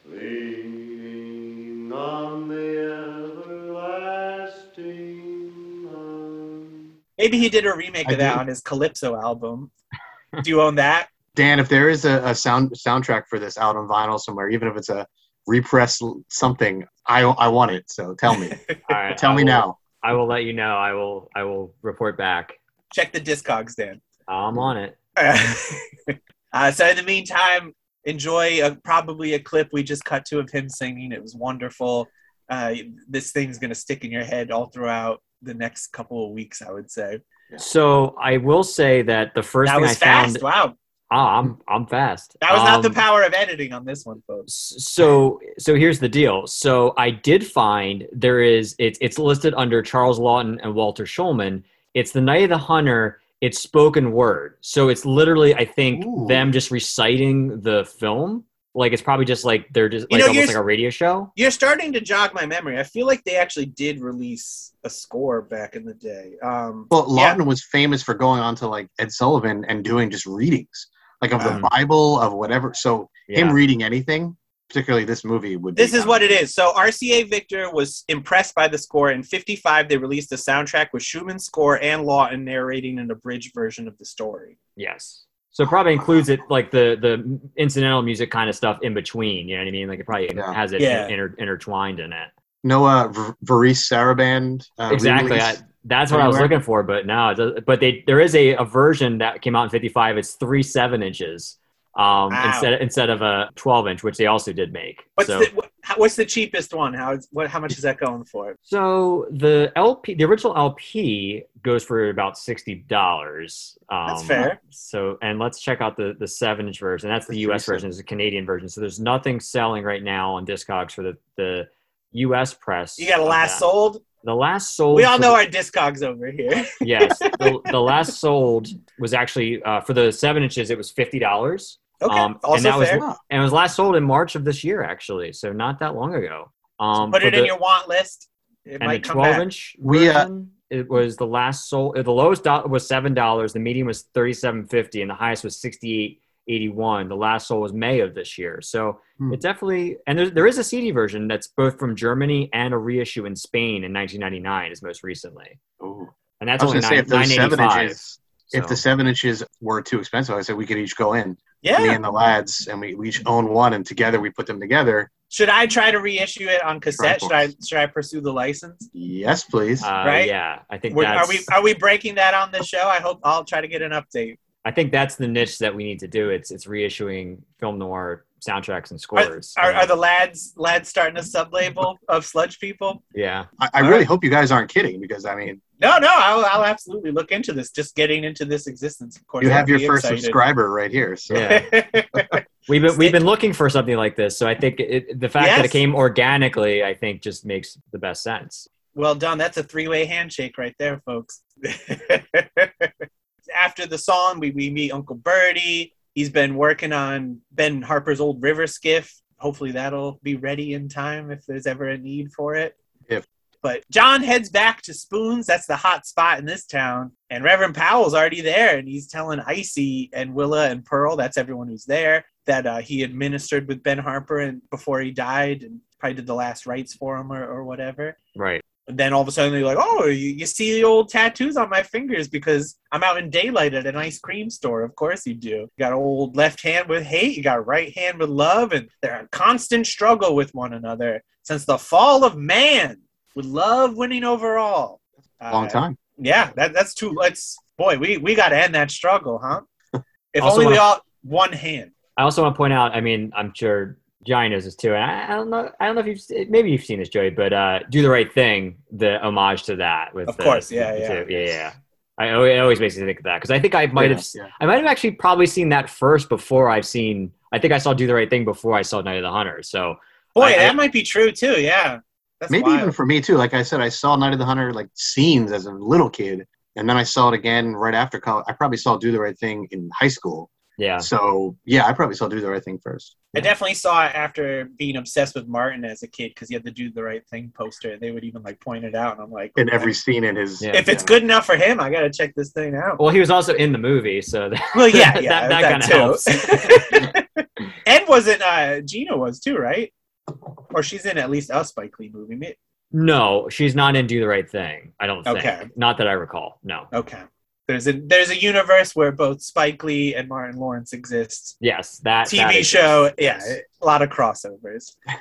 leaning on the everlasting arm. Maybe he did a remake I of that do. on his Calypso album. Do you own that? Dan, if there is a, a sound soundtrack for this out on vinyl somewhere, even if it's a repress something, I I want it. So tell me, All right, tell I me will- now. I will let you know. I will I will report back. Check the Discogs, Dan. I'm on it. uh, so in the meantime, enjoy a, probably a clip we just cut to of him singing. It was wonderful. Uh, this thing's gonna stick in your head all throughout the next couple of weeks, I would say. So I will say that the first that thing was I fast. found. Wow, I'm I'm fast. that was not the Um, power of editing on this one, folks. so so here's the deal so i did find there is it's it's listed under charles laughton and walter schumann it's the night of the hunter it's spoken word so it's literally i think Ooh. them just reciting the film like it's probably just like they're just You like know, almost like a radio show You're starting to jog my memory. I feel like they actually did release a score back in the day. Um, Well, yeah. Laughton was famous for going on to like Ed Sullivan and doing just readings, like of the Um, Bible, of whatever. So yeah. him reading anything, particularly this movie, would. This be is what it is. So RCA Victor was impressed by the score. In '55, they released a soundtrack with Schumann's score and Laughton narrating an abridged version of the story. yes so it probably includes it like the the incidental music kind of stuff in between you know what i mean like it probably Yeah. has it Yeah. inter- intertwined in it Noah Ver- Varèse Sarabande. Uh, exactly. I, re-release. That's what I was looking for, but no, it does, but they there is a, a version that came out in 55. It's three seven inches um, Wow. instead instead of a 12 inch, which they also did make. What's so, the what, what's the cheapest one? How what how much is that going for? so the LP, the original LP goes for about sixty dollars. Um, That's fair. So, and let's check out the the seven inch version. That's the The U.S. version. It's a Canadian version. So there's nothing selling right now on Discogs for the the U.S. press. You got a last sold. The last sold. We all know the- our Discogs over here. yes the, the last sold was actually uh, for the seven inches it was fifty dollars Okay, Um, and also that was- fair. and it was last sold in march of this year actually so not that long ago um Put for it in your want list. It and the might come 12 back. inch We, uh, it was the last sold the lowest do- was seven dollars the medium was 37.50 and the highest was 68.81 the last sold was may of this year so Hmm. it definitely and there, there is a cd version that's both from germany and a reissue in spain in 1999 is most recently Ooh. and that's I was only gonna say nine, if those seven 985 inches, if the seven inches were too expensive, I said we could each go in, Yeah. me and the lads, and we, we each own one, and together we put them together. Should I try to reissue it on cassette? Should I should I pursue the license? Yes, please. Uh, Right? Yeah, I think We're- that's. Are we are we breaking that on the show? I hope I'll try to get an update. I think that's the niche that we need to do. It's it's reissuing film noir soundtracks and scores. Are, are the lads lads starting a sub label of sludge people? yeah. I, I really right. hope you guys aren't kidding because I mean, No, no, I'll, I'll absolutely look into this. Just getting into this existence, of course. you have your first excited. subscriber right here. So Yeah. We've been we've been looking for something like this, so I think it, the fact that it came organically, I think, just makes the best sense. well done. That's a three way handshake right there, folks. After the song, we, we meet Uncle Birdie. He's been working on Ben Harper's old river skiff. Hopefully, that'll be ready in time if there's ever a need for it. If. But John heads back to Spoons. That's the hot spot in this town. And Reverend Powell's already there, and he's telling Icy and Willa and Pearl, that's everyone who's there, that uh, he administered with Ben Harper and before he died, and probably did the last rites for him or, or whatever. Right. And then all of a sudden they're like, "Oh, you, you see the old tattoos on my fingers because I'm out in daylight at an ice cream store." Of course you do. You got old left hand with hate, you got right hand with love, and they're in constant struggle with one another since the fall of man, with love winning over all. long Uh, time. Yeah, that, that's too. Let's boy, we we got to end that struggle, huh? If only we wanna- all one hand. I also want to point out. I mean, I'm sure Johnny knows this too, and I, I don't know. I don't know if you've maybe you've seen this, Joey, but uh, "Do the Right Thing," the homage to that. With Of the- course, yeah, the yeah. yeah, yeah. I always, it always makes me think of that because I think I might have, Yeah. I might have actually probably seen that first before I've seen. I think I saw "Do the Right Thing" before I saw Night of the Hunter. So Boy, I- I- that might be true too. Yeah, that's Maybe wild. even for me too. Like I said, I saw Night of the Hunter like scenes as a little kid, and then I saw it again right after college. I probably saw Do the Right Thing in high school. Yeah, So yeah, I probably saw Do the Right Thing first. I definitely saw it after being obsessed with Martin as a kid because he had the "Do the Right Thing" poster. They would even like point it out, and I'm like, In every scene in his. Yeah. if it's good enough for him, I gotta check this thing out. well, he was also in the movie, so that, Well, yeah, yeah, that, that, that, kind of helps. Ed wasn't. Uh, Gina was too, right? Or she's in at least a Spike Lee movie. No, she's not in "Do the Right Thing." I don't think. Okay. Not that I recall. No. Okay. There's a there's a universe where both Spike Lee and Martin Lawrence exist. Yes, that that TV is- show, yeah, a lot of crossovers.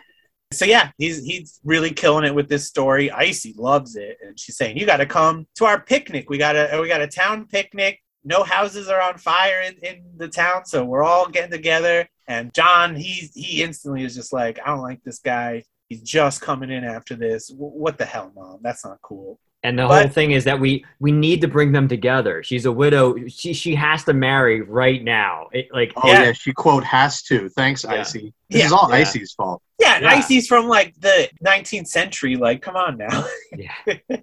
So yeah, he's he's really killing it with this story. Icy loves it, and she's saying, "You got to come to our picnic. We got a we got a town picnic. No houses are on fire in, in the town, so we're all getting together." And John, he he instantly is just like, "I don't like this guy. He's just coming in after this. W- what the hell, mom? That's not cool." And the But- whole thing is that we we need to bring them together. She's a widow. She she has to marry right now. It, like Oh Yeah. yeah. she quote has to. Thanks, Yeah. Icy. This Yeah. is all Yeah. Icy's fault. Yeah, Yeah. Icy's from like the 19th century. Like, come on now. yeah, Yeah,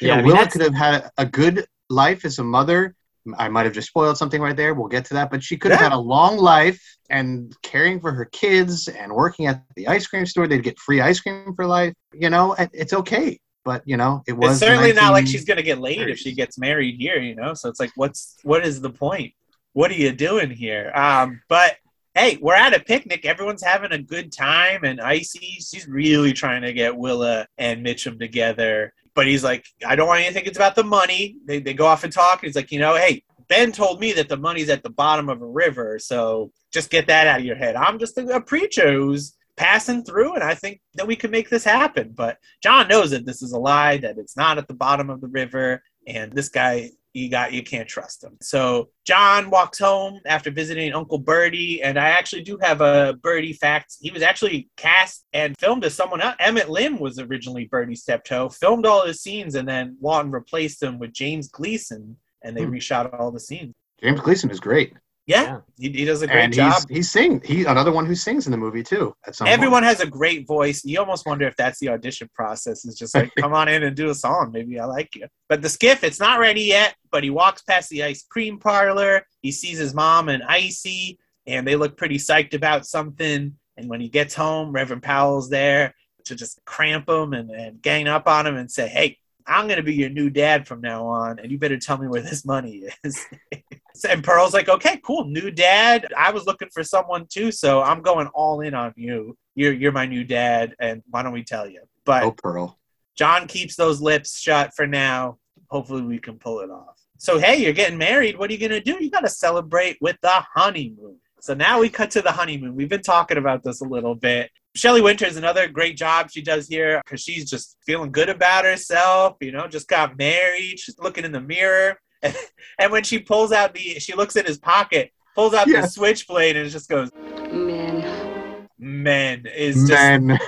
yeah. I mean, Willa could have had a good life as a mother. I might have just spoiled something right there. We'll get to that, but she could have had a long life and caring for her kids and working at the ice cream store. They'd get free ice cream for life. You know, it's okay. But you know, it was it's certainly not like she's gonna get laid if she gets married here, you know. So it's like, what's what is the point? What are you doing here? Um, but hey, we're at a picnic. Everyone's having a good time, and Icy, she's really trying to get Willa and Mitchum together. But he's like, I don't want you to think it's about the money. They they go off and talk. And he's like, you know, hey, Ben told me that the money's at the bottom of a river, so just get that out of your head. I'm just a, a preacher who's passing through, and I think that we can make this happen. But John knows that this is a lie, that it's not at the bottom of the river, and this guy you got you can't trust him. So John walks home after visiting Uncle Birdie, and I actually do have a Birdie fact. He was actually cast and filmed as someone else. Emmett Lynn was originally Birdie Steptoe, filmed all his scenes, and then Laughton replaced him with James Gleason, and they Hmm. reshot all the scenes. James Gleason is great, Yeah, Yeah. He, he does a great and job. he's he's sing. He another one who sings in the movie too. At some Everyone point. has a great voice. You almost wonder if that's the audition process. It's just like, come on in and do a song. Maybe I like you. But the skiff, it's not ready yet. But he walks past the ice cream parlor. He sees his mom and Icy, and they look pretty psyched about something. And when he gets home, Reverend Powell's there to just cramp him and, and gang up on him and say, hey, I'm going to be your new dad from now on, and you better tell me where this money is. and Pearl's like, okay, cool, new dad. I was looking for someone too, so I'm going all in on you. You're you're my new dad, and why don't we tell you? But Oh, Pearl. John keeps those lips shut for now. Hopefully, we can pull it off. So, hey, you're getting married. What are you going to do? You got to celebrate with the honeymoon. So now we cut to the honeymoon. We've been talking about this a little bit. Shelley Winters, another great job she does here because she's just feeling good about herself. You know, just got married. She's looking in the mirror. And, when she pulls out the, she looks in his pocket, pulls out Yeah. the switchblade, and it just goes, Men men is just Men,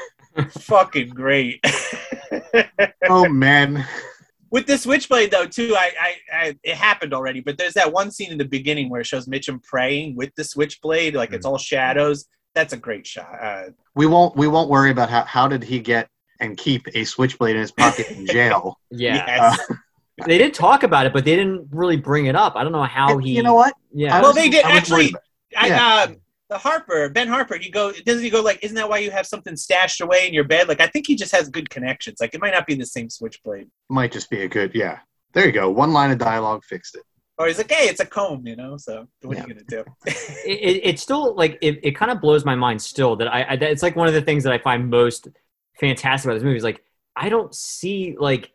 fucking great. oh men. With the switchblade though, too, I, I, I, it happened already. But there's that one scene in the beginning where it shows Mitchum praying with the switchblade, like it's all shadows. That's a great shot. Uh, We won't we won't worry about how how did he get and keep a switchblade in his pocket in jail. Yeah, yes. they did talk about it, but they didn't really bring it up. I don't know how he. you know what? Yeah, I well, was- they did I was worried actually. I, Yeah. um, the Harper, Ben Harper, he go doesn't he go like, isn't that why you have something stashed away in your bed? Like, I think he just has good connections. Like, it might not be the same switchblade, Might just be a good yeah. There you go. One line of dialogue fixed it. or he's like, hey, it's a comb, you know. So what are you gonna do? it, it, it's still like it, it kind of blows my mind still that I, I that it's like one of the things that I find most fantastic about this movie is like I don't see like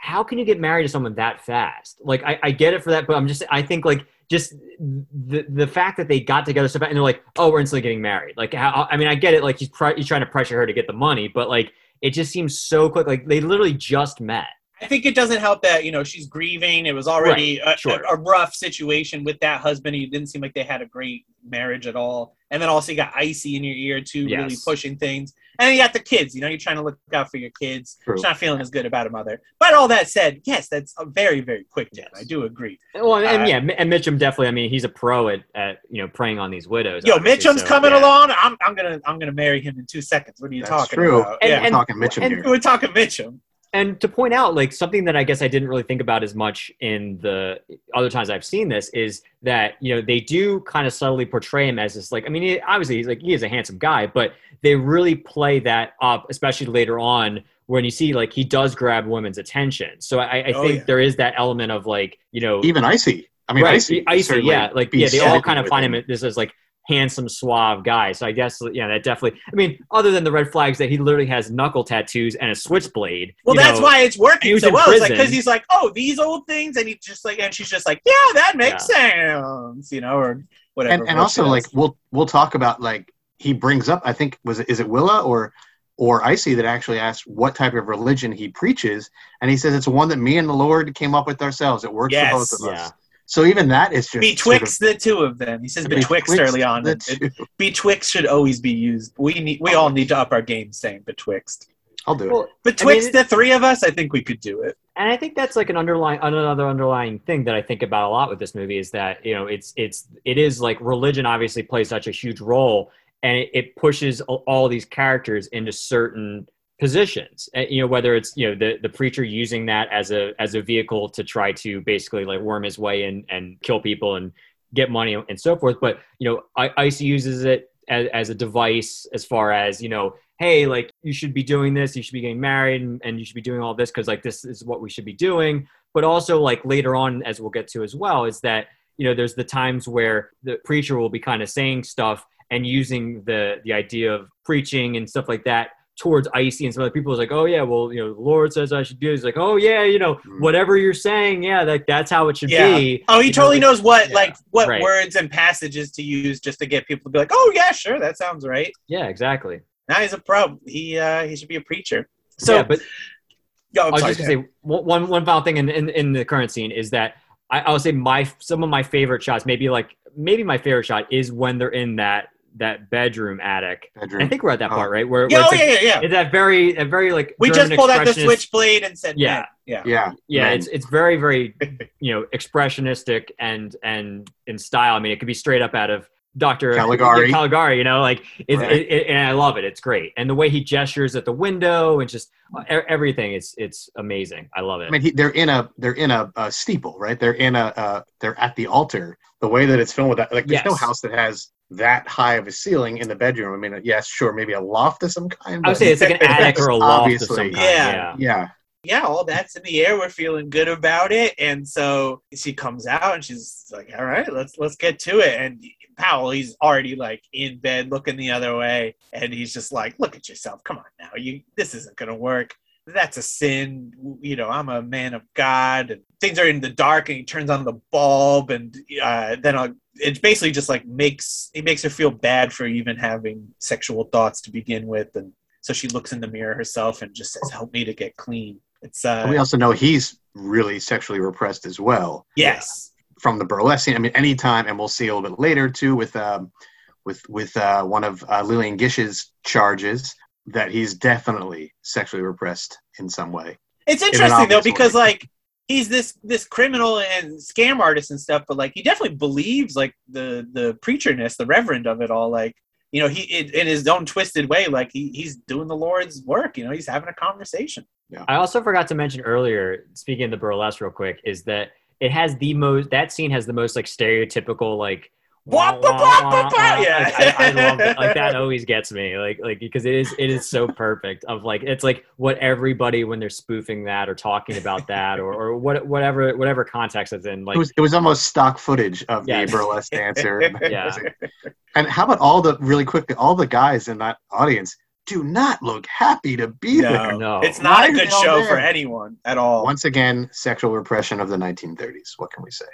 how can you get married to someone that fast? Like I, I get it for that, but I'm just I think like just the the fact that they got together so fast and they're like oh we're instantly getting married. Like how, I mean I get it like he's pre- he's trying to pressure her to get the money, but like it just seems so quick. Like they literally just met. I think it doesn't help that you know she's grieving. It was already a, sure. a, a rough situation with that husband. It didn't seem like they had a great marriage at all. And then also you got icy in your ear too, really pushing things. And then you got the kids. You know, you're trying to look out for your kids. True. She's not feeling as good about a mother. But all that said, yes, that's a very very quick. Dan. Yes. I do agree. Well, and, and Uh, yeah, and Mitchum definitely. I mean, he's a pro at, at you know preying on these widows. Yo, Mitchum's so, coming yeah. along. I'm, I'm gonna I'm gonna marry him in two seconds. What are you That's talking true. about? And- yeah, We're talking Mitchum and- here. we're talking Mitchum. And to point out like something that i guess i didn't really think about as much in the other times i've seen this is that you know they do kind of subtly portray him as this like i mean he, obviously he's like he is a handsome guy but they really play that up especially later on when you see like he does grab women's attention so i, I Oh, think yeah. there is that element of like you know Even icy. I mean right, icy. icy, yeah, like yeah, they all kind of find him this is like handsome, suave guy. So I guess yeah, that definitely. I mean, other than the red flags that he literally has knuckle tattoos and a switchblade. Well, that's know, why it's he working was so in well. It's like because he's like, oh, these old things, and he's just like, and she's just like, yeah, that makes sense, you know, or whatever. and, and also like we'll we'll talk about like he brings up i think was it is it willa or or icy that actually asked what type of religion he preaches and he says it's one that me and the lord came up with ourselves it works Yes. for both of us Yeah. So even that is just betwixt the two of them. He says sort of- betwixt early on. the and two. it- betwixt should always be used. We need, we all need to up our game saying betwixt. i'll do it Well, Betwixt it- the three of us, I think we could do it. and I think that's like an underlying another underlying thing that I think about a lot with this movie is that you know it's it's it is like religion obviously plays such a huge role and it, it pushes all, all these characters into certain positions Uh, you know whether it's you know the the preacher using that as a as a vehicle to try to basically like worm his way in and kill people and get money and so forth. But you know ice uses it as, as a device as far as you know hey like you should be doing this you should be getting married and, and you should be doing all this because like this is what we should be doing. But also like later on as we'll get to as well is that you know there's the times where the preacher will be kind of saying stuff and using the the idea of preaching and stuff like that towards icy and some other people is like oh yeah well you know the lord says i should do this like oh yeah you know Mm. whatever you're saying yeah like that's how it should Yeah. be Oh, he You know, totally like- knows what yeah, like what right. words and passages to use just to get people to be like, oh yeah, sure, that sounds right. yeah exactly Now he's a pro. He uh, he should be a preacher. So, yeah, but yo, I'm was sorry, just gonna say one, one one final thing in, in in the current scene is that I, I would say my some of my favorite shots, maybe like maybe my favorite shot is when they're in that that bedroom attic. bedroom I think we're at that Oh. part, right? Where, Yeah, where oh it's, yeah, like- yeah, yeah. it's that very a very like We German just pulled out the switchblade and said, Yeah. "Man." yeah. yeah Yeah, man. it's it's very very you know expressionistic and and in style. I mean, it could be straight up out of Doctor Caligari. Caligari, you know, like it, Right. it, it, and I love it. It's great, and the way he gestures at the window and just e- everything. It's it's amazing. I love it. I mean, he, they're in a they're in a, a steeple, right? They're in a uh, they're at the altar. The way that it's filmed with that, like, there's no house that has that high of a ceiling in the bedroom. I mean, yes, sure, maybe a loft of some kind. I would say it's like an attic or a loft of some Obviously. kind. Yeah. yeah. yeah, yeah, all that's in the air. We're feeling good about it, and so she comes out and she's like, "All right, let's let's get to it." And Powell, he's already like in bed, looking the other way, and he's just like, "Look at yourself. Come on now, you this isn't gonna work. That's a sin. You know, I'm a man of God, and things are in the dark." And he turns on the bulb, and uh, then i it basically just like makes it makes her feel bad for even having sexual thoughts to begin with, and so she looks in the mirror herself and just says, "Help me to get clean." It's uh, we also know he's really sexually repressed as well yes, from the burlesque scene. I mean, anytime, and we'll see a little bit later too with um, with with uh, one of uh, Lillian Gish's charges that he's definitely sexually repressed in some way. It's interesting though because way. like he's this this criminal and scam artist and stuff, but like he definitely believes like the the preacherness, the reverend of it all. Like you know, he in, in his own twisted way, like he, he's doing the Lord's work. You know, he's having a conversation. I also forgot to mention earlier, speaking of the burlesque real quick, is that it has the most that scene has the most like stereotypical like Wah, wah, wah, wah, wah, wah, wah, wah. yeah. Like, I, I love that. Like that always gets me. Like like because it is it is so perfect. Of like it's like what everybody when they're spoofing that or talking about that or, or what whatever whatever context it's in. Like it was it was almost stock footage of Yes. the burlesque dancer. Yeah. And how about all the really quickly all the guys in that audience do not look happy to be there. No, No. it's not Why a good show there? for anyone at all. Once again, sexual repression of the 1930s. What can we say?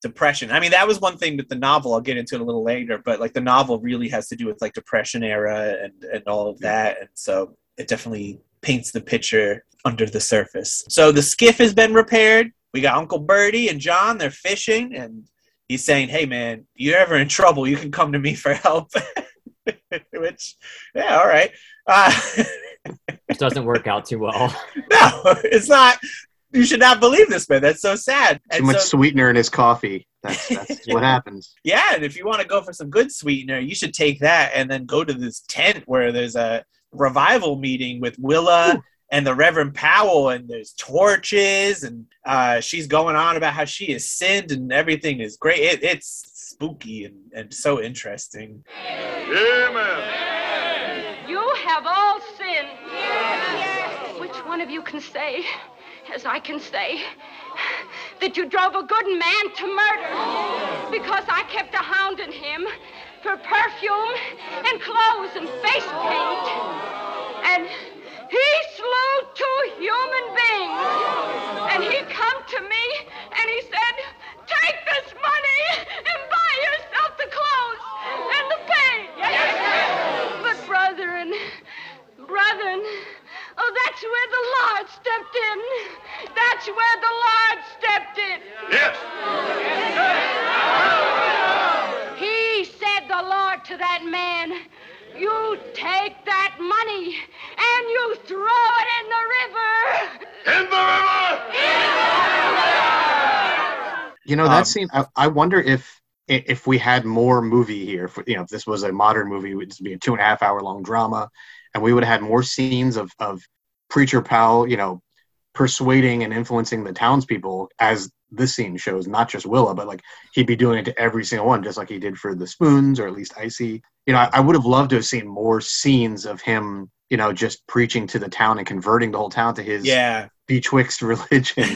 Depression. I mean, that was one thing with the novel. I'll get into it a little later, but like the novel really has to do with like depression era and and all of that, and so it definitely paints the picture under the surface. So the skiff has been repaired. We got Uncle Birdie and John. They're fishing, and he's saying, "Hey, man, you're ever in trouble, you can come to me for help." Which, yeah, all right. Uh, it doesn't work out too well. no, it's not. You should not believe this, man. That's so sad. Too much so- sweetener in his coffee. That's, that's what happens. Yeah, and if you want to go for some good sweetener, you should take that and then go to this tent where there's a revival meeting with Willa and the Reverend Powell, and there's torches, and uh, she's going on about how she has sinned and everything is great. It, it's spooky and, and so interesting. Amen. You have all sinned. Which one of you can say, as I can say, that you drove a good man to murder because I kept a hound in him for perfume and clothes and face paint? And he slew two human beings. And he come to me and he said, take this money and buy yourself the clothes and the paint. But brethren, brethren, oh, that's where the Lord stepped in. That's where the Lord stepped in. Yes. He said the Lord to that man, you take that money and you throw it in the river. In the river. You know that Um, scene. I, I wonder if if we had more movie here. If, you know, if this was a modern movie, it would be a two and a half hour long drama, and we would have had more scenes of of preacher Powell, you know, persuading and influencing the townspeople as this scene shows. Not just Willa, but like he'd be doing it to every single one, just like he did for the Spoons or at least Icy. You know, I, I would have loved to have seen more scenes of him. You know, just preaching to the town and converting the whole town to his Yeah. Betwixt religion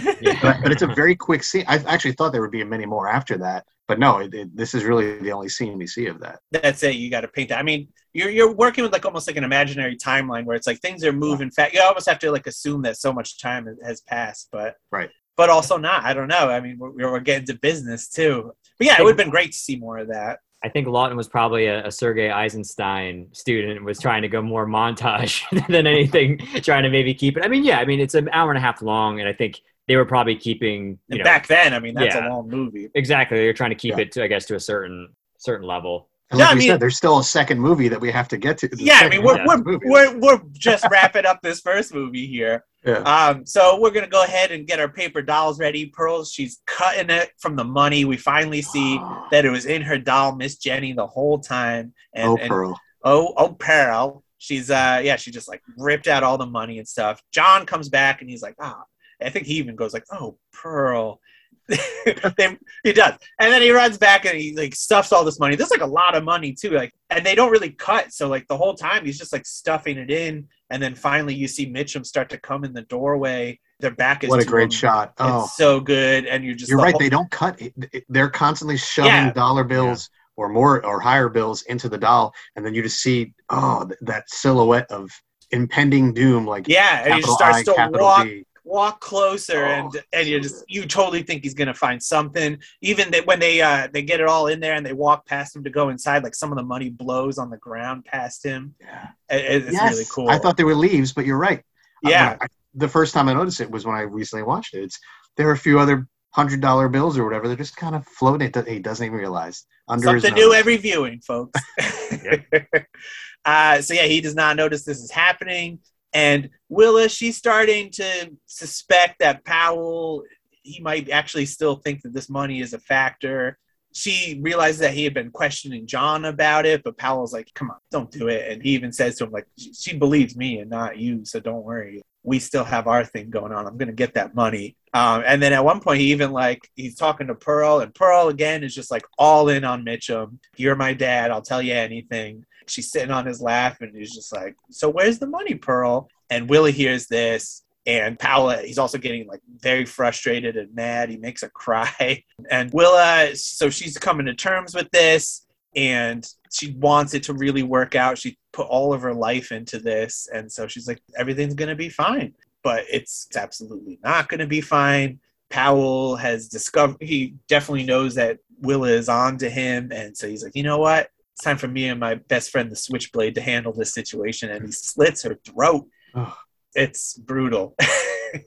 but, but it's a very quick scene. I actually thought there would be many more after that, but no, it, it, this is really the only scene we see of that. That's it. You got to paint that. I mean, you're you're working with like almost like an imaginary timeline where it's like things are moving fast. You almost have to like assume that so much time has- has passed, but Right. but also not. I don't know. I mean, we're, we're getting to business too. But yeah, it would have been great to see more of that. I think Laughton was probably a, a Sergei Eisenstein student and was trying to go more montage than anything, trying to maybe keep it. I mean, yeah, I mean it's an hour and a half long, and I think they were probably keeping you And know back then, I mean, that's yeah. a long movie. exactly. They're trying to keep Yeah. it to I guess to a certain certain level. And Yeah, like I we mean- said, there's still a second movie that we have to get to. Yeah, I mean, we're, we're, of the movie. we're, we're just wrapping up this first movie here. Yeah. Um, so we're gonna go ahead and get our paper dolls ready. Pearls, she's cutting it from the money. We finally see that it was in her doll, Miss Jenny, the whole time. And, oh, and Pearl. oh, oh, Pearl. She's uh, yeah, she just like ripped out all the money and stuff. John comes back and he's like, ah, I think he even goes like, oh, Pearl. They- he does, and then he runs back and he like stuffs all this money. There's like a lot of money too, like, and they don't really cut. So like the whole time he's just like stuffing it in, and then finally you see Mitchum start to come in the doorway. Their back is What a great him. shot. Oh, It's so good, and you're just you're the right. whole- They don't cut. It, they're constantly shoving Yeah. dollar bills or more or higher bills into the doll, and then you just see oh th- that silhouette of impending doom, like yeah, and he starts I, to walk D. walk closer Oh, and and you just you totally think he's gonna find something even that when they uh they get it all in there and they walk past him to go inside like some of the money blows on the ground past him Yeah. It- it's Yes. really cool I thought they were leaves, but you're right. yeah I- I- the first time I noticed it was when I recently watched it. It's there are a few other hundred dollar bills or whatever. They're just kind of floating. It- He doesn't even realize under Something his new nose. every viewing, folks. uh, so yeah, he does not notice this is happening, and Willa, she's starting to suspect that Powell, he might actually still think that this money is a factor. She realizes that he had been questioning John about it, but Powell's like, "Come on, don't do it." And he even says to him, "Like, she- believes me and not you, so don't worry. We still have our thing going on. I'm gonna get that money." Um, and then at one point, he even like he's talking to Pearl, and Pearl again is just like all in on Mitchum. You're my dad. I'll tell you anything. She's sitting on his lap, and he's just like, "So where's the money, Pearl?" And Willie hears this, and Powell, he's also getting like very frustrated and mad. He makes her cry, and Willa, so she's coming to terms with this, and she wants it to really work out. She put all of her life into this, and so she's like, everything's gonna be fine but it's absolutely not going to be fine. Powell has discovered, he definitely knows that Willa is on to him. And so he's like, you know what? It's time for me and my best friend, the Switchblade, to handle this situation. And he slits her throat. Ugh. It's brutal.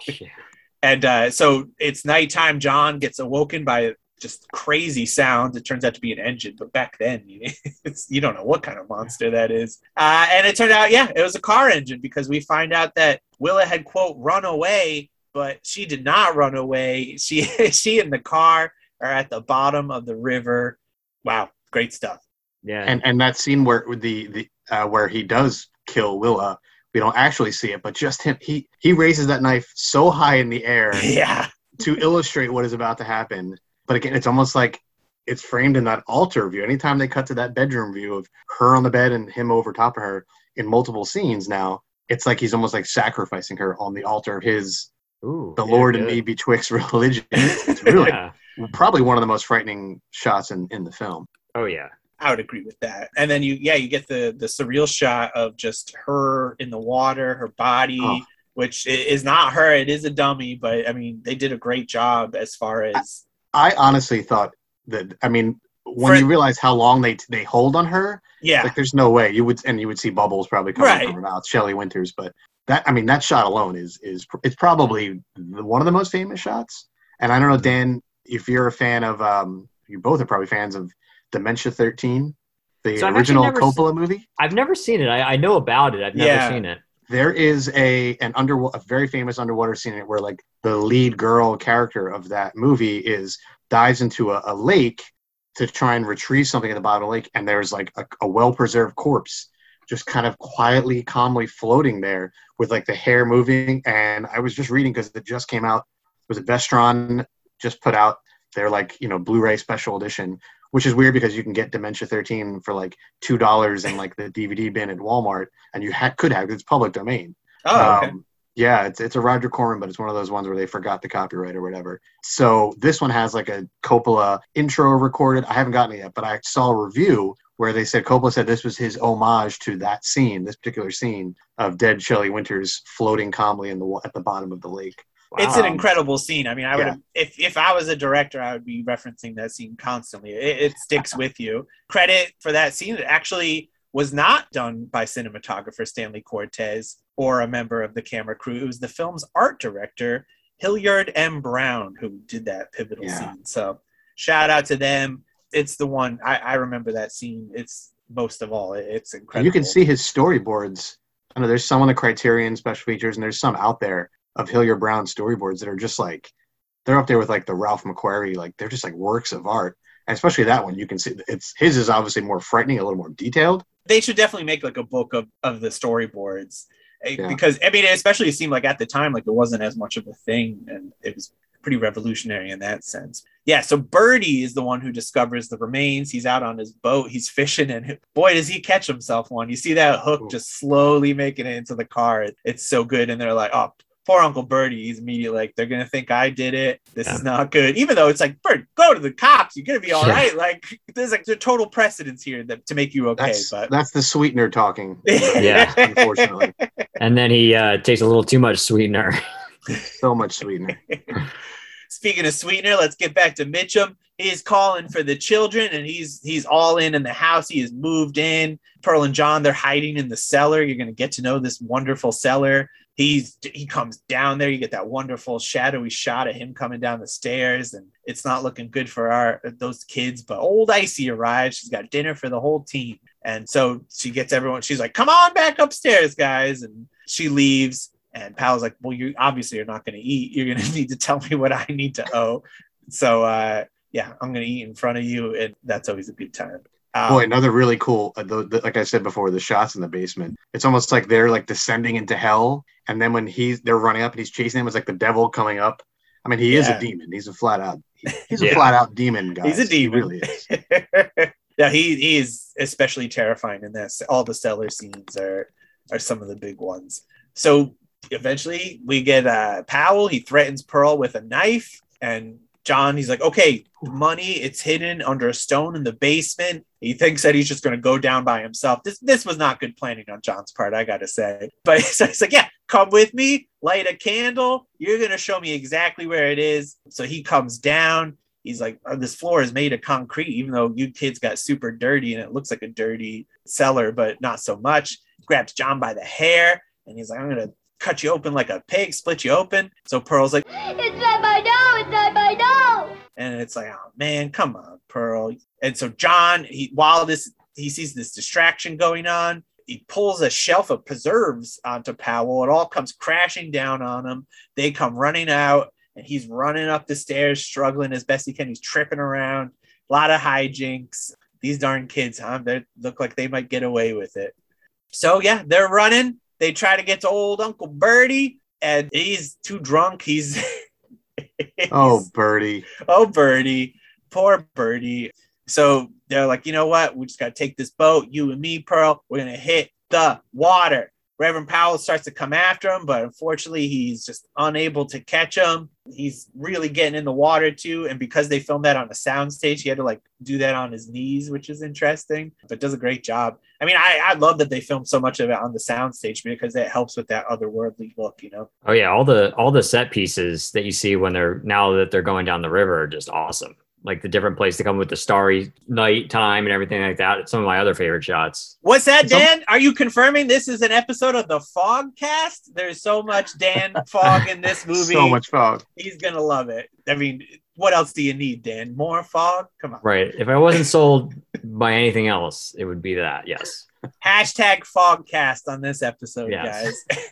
Yeah. and uh, so it's nighttime. John gets awoken by just crazy sounds. It turns out to be an engine, but back then, you, it's, you don't know what kind of monster that is. Uh, and it turned out, yeah, it was a car engine because we find out that Willa had quote run away, but she did not run away. She she and the car are at the bottom of the river. Wow, great stuff. Yeah. and and that scene where the the uh, where he does kill Willa, we don't actually see it, but just him. He he raises that knife so high in the air Yeah, to illustrate what is about to happen. But again, it's almost like it's framed in that altar view. Anytime they cut to that bedroom view of her on the bed and him over top of her in multiple scenes now, it's like he's almost like sacrificing her on the altar of his Ooh, the yeah, Lord and good. me betwixt religion. It's really Yeah. probably one of the most frightening shots in, in the film. Oh yeah. I would agree with that. And then you, yeah, you get the the surreal shot of just her in the water, her body. Oh. Which is not her; it is a dummy. But I mean, they did a great job as far as I honestly thought that I mean when For- you realize how long they they hold on her, yeah, like there's no way you would and you would see bubbles probably coming Right. from her mouth, Shelley Winters, but that I mean that shot alone is is it's probably the, one of the most famous shots. And I don't know Dan if you're a fan of um you both are probably fans of Dementia 13, the So original Coppola movie. I've never seen it. I, I know about it. I've never Yeah. seen it. there is a an under a very famous underwater scene in it where like the lead girl character of that movie is dives into a, a lake to try and retrieve something at the bottom of the lake and there's like a, a well preserved corpse just kind of quietly calmly floating there with like the hair moving and i was just reading because it just came out was it vestron just put out their like you know blu-ray special edition which is weird because you can get dementia 13 for like two dollars in like the dvd bin at walmart and you ha- could have it's public domain oh, okay. um, yeah, it's it's a Roger Corman, but it's one of those ones where they forgot the copyright or whatever. So this one has like a Coppola intro recorded. I haven't gotten it yet, but I saw a review where they said Coppola said this was his homage to that scene, this particular scene of dead Shelley Winters floating calmly in the at the bottom of the lake. It's an incredible scene. I mean, I would Yeah. have if if I was a director, I would be referencing that scene constantly. It, it sticks with you. Credit for that scene. It actually was not done by cinematographer Stanley Cortez or a member of the camera crew. It was the film's art director Hilliard M. Brown who did that pivotal Yeah. scene. So shout out to them. It's the one I, I remember that scene. It's most of all. It- it's incredible. you can see his storyboards. I know there's some on the Criterion special features, and there's some out there of Hilliard Brown storyboards that are just like they're up there with like the Ralph McQuarrie, like they're just like works of art. And especially that one, you can see it's his is obviously more frightening, a little more detailed. they should definitely make like a book of, of the storyboards Eh, Yeah. because I mean, especially it seemed like at the time, like it wasn't as much of a thing, and it was pretty revolutionary in that sense. Yeah. So Birdie is the one who discovers the remains. He's out on his boat. He's fishing, and boy, does he catch himself one. You see that hook Ooh. just slowly making it into the car. It's so good, and they're like, oh. Poor Uncle Birdie, he's immediately like, they're gonna think I did it. This is not good. Even though it's like, Bird, go to the cops. You're gonna be all Yeah. right. Like, there's like the total precedence here that to make you okay. That's but that's the sweetener talking. Yeah. unfortunately, And then he uh, takes a little too much sweetener. so much sweetener. Speaking of sweetener, let's get back to Mitchum. He's calling for the children, and he's he's all in in the house. He has moved in. Pearl and John they're hiding in the cellar. You're going to get to know this wonderful cellar. He's he comes down there. You get that wonderful shadowy shot of him coming down the stairs, and it's not looking good for our those kids. But old Icy arrives. She's got dinner for the whole team, and so she gets everyone. She's like, "Come on back upstairs, guys!" And she leaves. And Pal's like, "Well, you obviously you're not going to eat. You're going to need to tell me what I need to owe." So uh, yeah, I'm going to eat in front of you, and that's always a good time. Um, Boy, another really cool. Uh, the, the, like I said before, the shots in the basement. It's almost like they're like descending into hell, and then when he's they're running up and he's chasing them, it's like the devil coming up. I mean, he is a demon. He's a flat out. He's a flat out demon guy. He's a He demon. really is. yeah, he, he is especially terrifying in this. All the cellar scenes are are some of the big ones. So eventually we get uh Powell, he threatens Pearl with a knife, and John, he's like, okay, money, it's hidden under a stone in the basement. He thinks that he's just gonna go down by himself. This this was not good planning on John's part, I gotta say. But so he's like, yeah, come with me, light a candle. You're gonna show me exactly where it is. So he comes down he's like, oh, this floor is made of concrete, even though you kids got super dirty and it looks like a dirty cellar, but not so much. Grabs John by the hair and he's like, I'm gonna cut you open like a pig, split you open. So Pearl's like, It's not my dough. It's not my dough. and it's like, oh man, come on, Pearl. And so John, he while this he sees this distraction going on, he pulls a shelf of preserves onto Powell. It all comes crashing down on him. They come running out, and he's running up the stairs, struggling as best he can. He's tripping around. A lot of hijinks. These darn kids, huh? They look like they might get away with it. So yeah, they're running. They try to get to old Uncle Birdie, and he's too drunk. He's Oh, Birdie. oh birdie poor birdie so they're like you know what? We just got to take this boat you and me pearl. We're gonna hit the water reverend powell starts to come after him but unfortunately he's just unable to catch him. He's really getting in the water too and because they filmed that on a soundstage he had to like do that on his knees which is interesting but does a great job. I mean i, I love that they filmed so much of it on the soundstage because it helps with that otherworldly look you know? Oh yeah, all the all the set pieces that you see when they're now that they're going down the river are just awesome. Like the different place to come with the starry night time and everything like that. It's some of my other favorite shots. What's that, It's al- Dan? Are you confirming this is an episode of the Fog Cast? There's so much Dan Fog in this movie. So much fog. He's gonna love it. I mean, what else do you need, Dan? More fog? Come on. Right. If I wasn't sold by anything else, it would be that. Yes. Hashtag Fogcast on this episode, Yes. guys.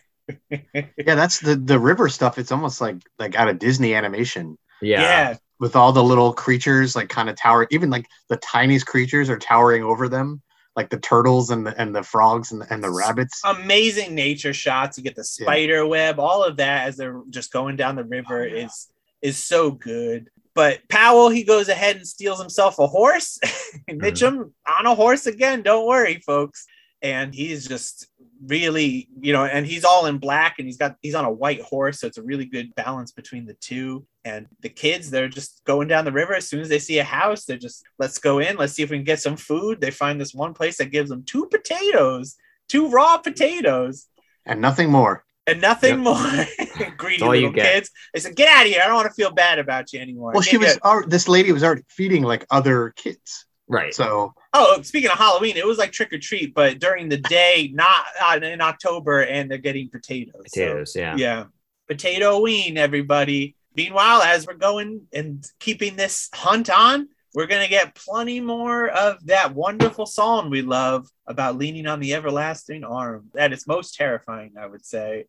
Yeah, that's the the river stuff. It's almost like like out of Disney animation Yeah. yeah. With all the little creatures like kind of tower. Even like the tiniest creatures are towering over them, like the turtles and the and the frogs and the, and the rabbits. Amazing nature shots. You get the spider web, all of that as they're just going down the river Oh, yeah. is is so good. But Powell, he goes ahead and steals himself a horse. Mitchum mm-hmm. on a horse again. Don't worry, folks. And he's just really, you know, and he's all in black and he's got he's on a white horse, so it's a really good balance between the two. And the kids, they're just going down the river. As soon as they see a house, they're just let's go in, let's see if we can get some food. They find this one place that gives them two potatoes, two raw potatoes and nothing more. and nothing Yep. more. Greedy all you little get. kids. They said, "Get out of here! I don't want to feel bad about you anymore." Well, she was you- al- this lady was already feeding like other kids. Right. So Oh, speaking of Halloween, it was like trick or treat, but during the day, not uh, in October, and they're getting potatoes. So, Potatoes. yeah. yeah, potato ween, everybody. Meanwhile, as we're going and keeping this hunt on, we're gonna get plenty more of that wonderful song we love about leaning on the everlasting arm. That is most terrifying, I would say,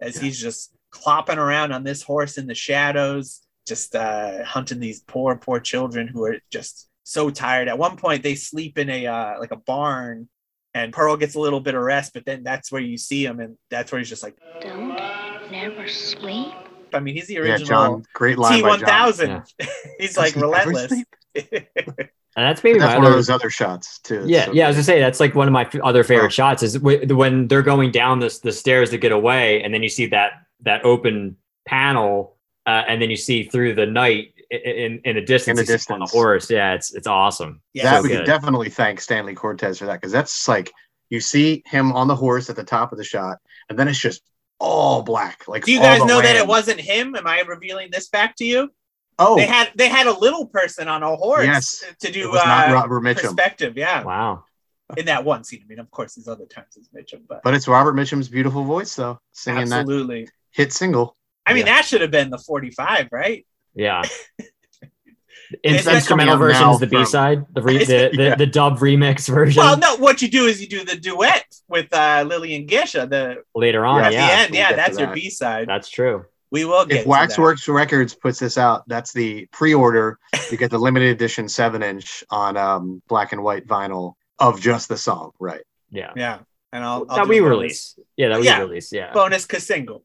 as Yeah. he's just clopping around on this horse in the shadows, just uh, hunting these poor, poor children who are just so tired. At one point, they sleep in a uh, like a barn, and Pearl gets a little bit of rest, but then that's where you see him, and that's where he's just like, Don't never sleep. I mean, he's the original yeah, original. John, great line T by one John. thousand. He's like he relentless. And that's maybe That's my one of other, those other shots too. Yeah, So- yeah. I was gonna say that's like one of my other favorite Oh. shots is when they're going down this the stairs to get away, and then you see that that open panel, uh, and then you see through the night i- i- in in the distance, the you see him on the horse. Yeah, it's it's awesome. Yeah, that so we good. could definitely thank Stanley Cortez for that because that's like you see him on the horse at the top of the shot, and then it's just all black. Like Do you guys the know that it wasn't him? Am I revealing this back to you? Oh, They had they had a little person on a horse Yes. to it do was not uh, Robert Mitchum. perspective. Yeah, Wow. in that one scene. I mean, of course, there's other times as Mitchum, but, But it's Robert Mitchum's beautiful voice, though, singing that absolutely. hit single. I mean, Yeah. that should have been the 45, right? Yeah. Is In- instrumental coming version is the from- B side, the, re- the, the Yeah. the dub remix version Well, no, what you do is you do the duet with uh, Lillian Gisha the later on. at Yeah, the end. we'll Yeah, that's your that. B side. that's true. We will get If. Waxworks Records puts this out, that's the pre-order. You get the limited edition seven-inch on um, black and white vinyl of just the song, right? Yeah. Yeah, and I'll, I'll that do we a bonus- release. Yeah, that we Yeah. release. Yeah. bonus single.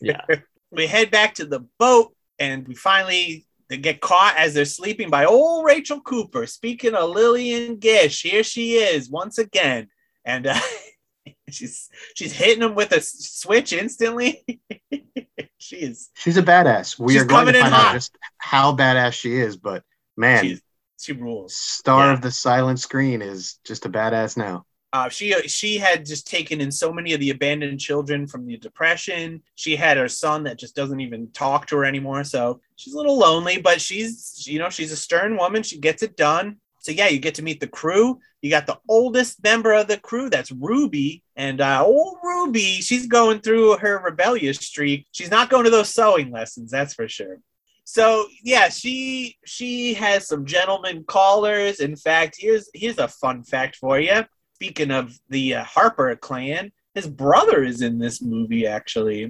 Yeah. we head back to the boat and we finally they get caught as they're sleeping by old Rachel Cooper. Speaking of Lillian Gish, here she is once again, and uh, she's she's hitting them with a switch instantly. she is She's a badass. We are going to in find out just how badass she is, but man, she's she rules. star yeah. of the silent screen is just a badass now. Uh, she she had just taken in so many of the abandoned children from the depression. She had her son that just doesn't even talk to her anymore. So she's a little lonely, but she's you know she's a stern woman. She gets it done. So yeah, you get to meet the crew. You got the oldest member of the crew, that's Ruby, and uh, old Ruby. She's going through her rebellious streak. She's not going to those sewing lessons, that's for sure. So yeah, she she has some gentleman callers. In fact, here's here's a fun fact for you speaking of the uh, Harper clan, his brother is in this movie actually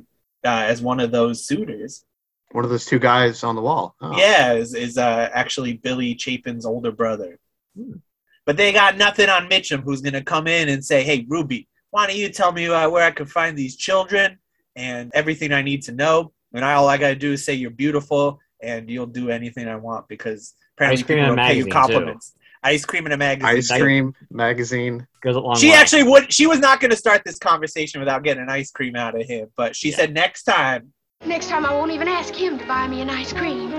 uh, as one of those suitors. One of those two guys on the wall. Oh. Yeah, is, is uh, actually Billy Chapin's older brother. Hmm. But they got nothing on Mitchum, who's going to come in and say, "Hey, Ruby, why don't you tell me uh, where I can find these children and everything I need to know? And all I got to do is say you're beautiful, and you'll do anything I want because apparently Ice cream people in a will pay you compliments. too. Compliments." Ice cream in a magazine. Ice cream magazine. Goes a long She way. actually would. She was not going to start this conversation without getting an ice cream out of him, but she Yeah. said next time. Next time I won't even ask him to buy me an ice cream.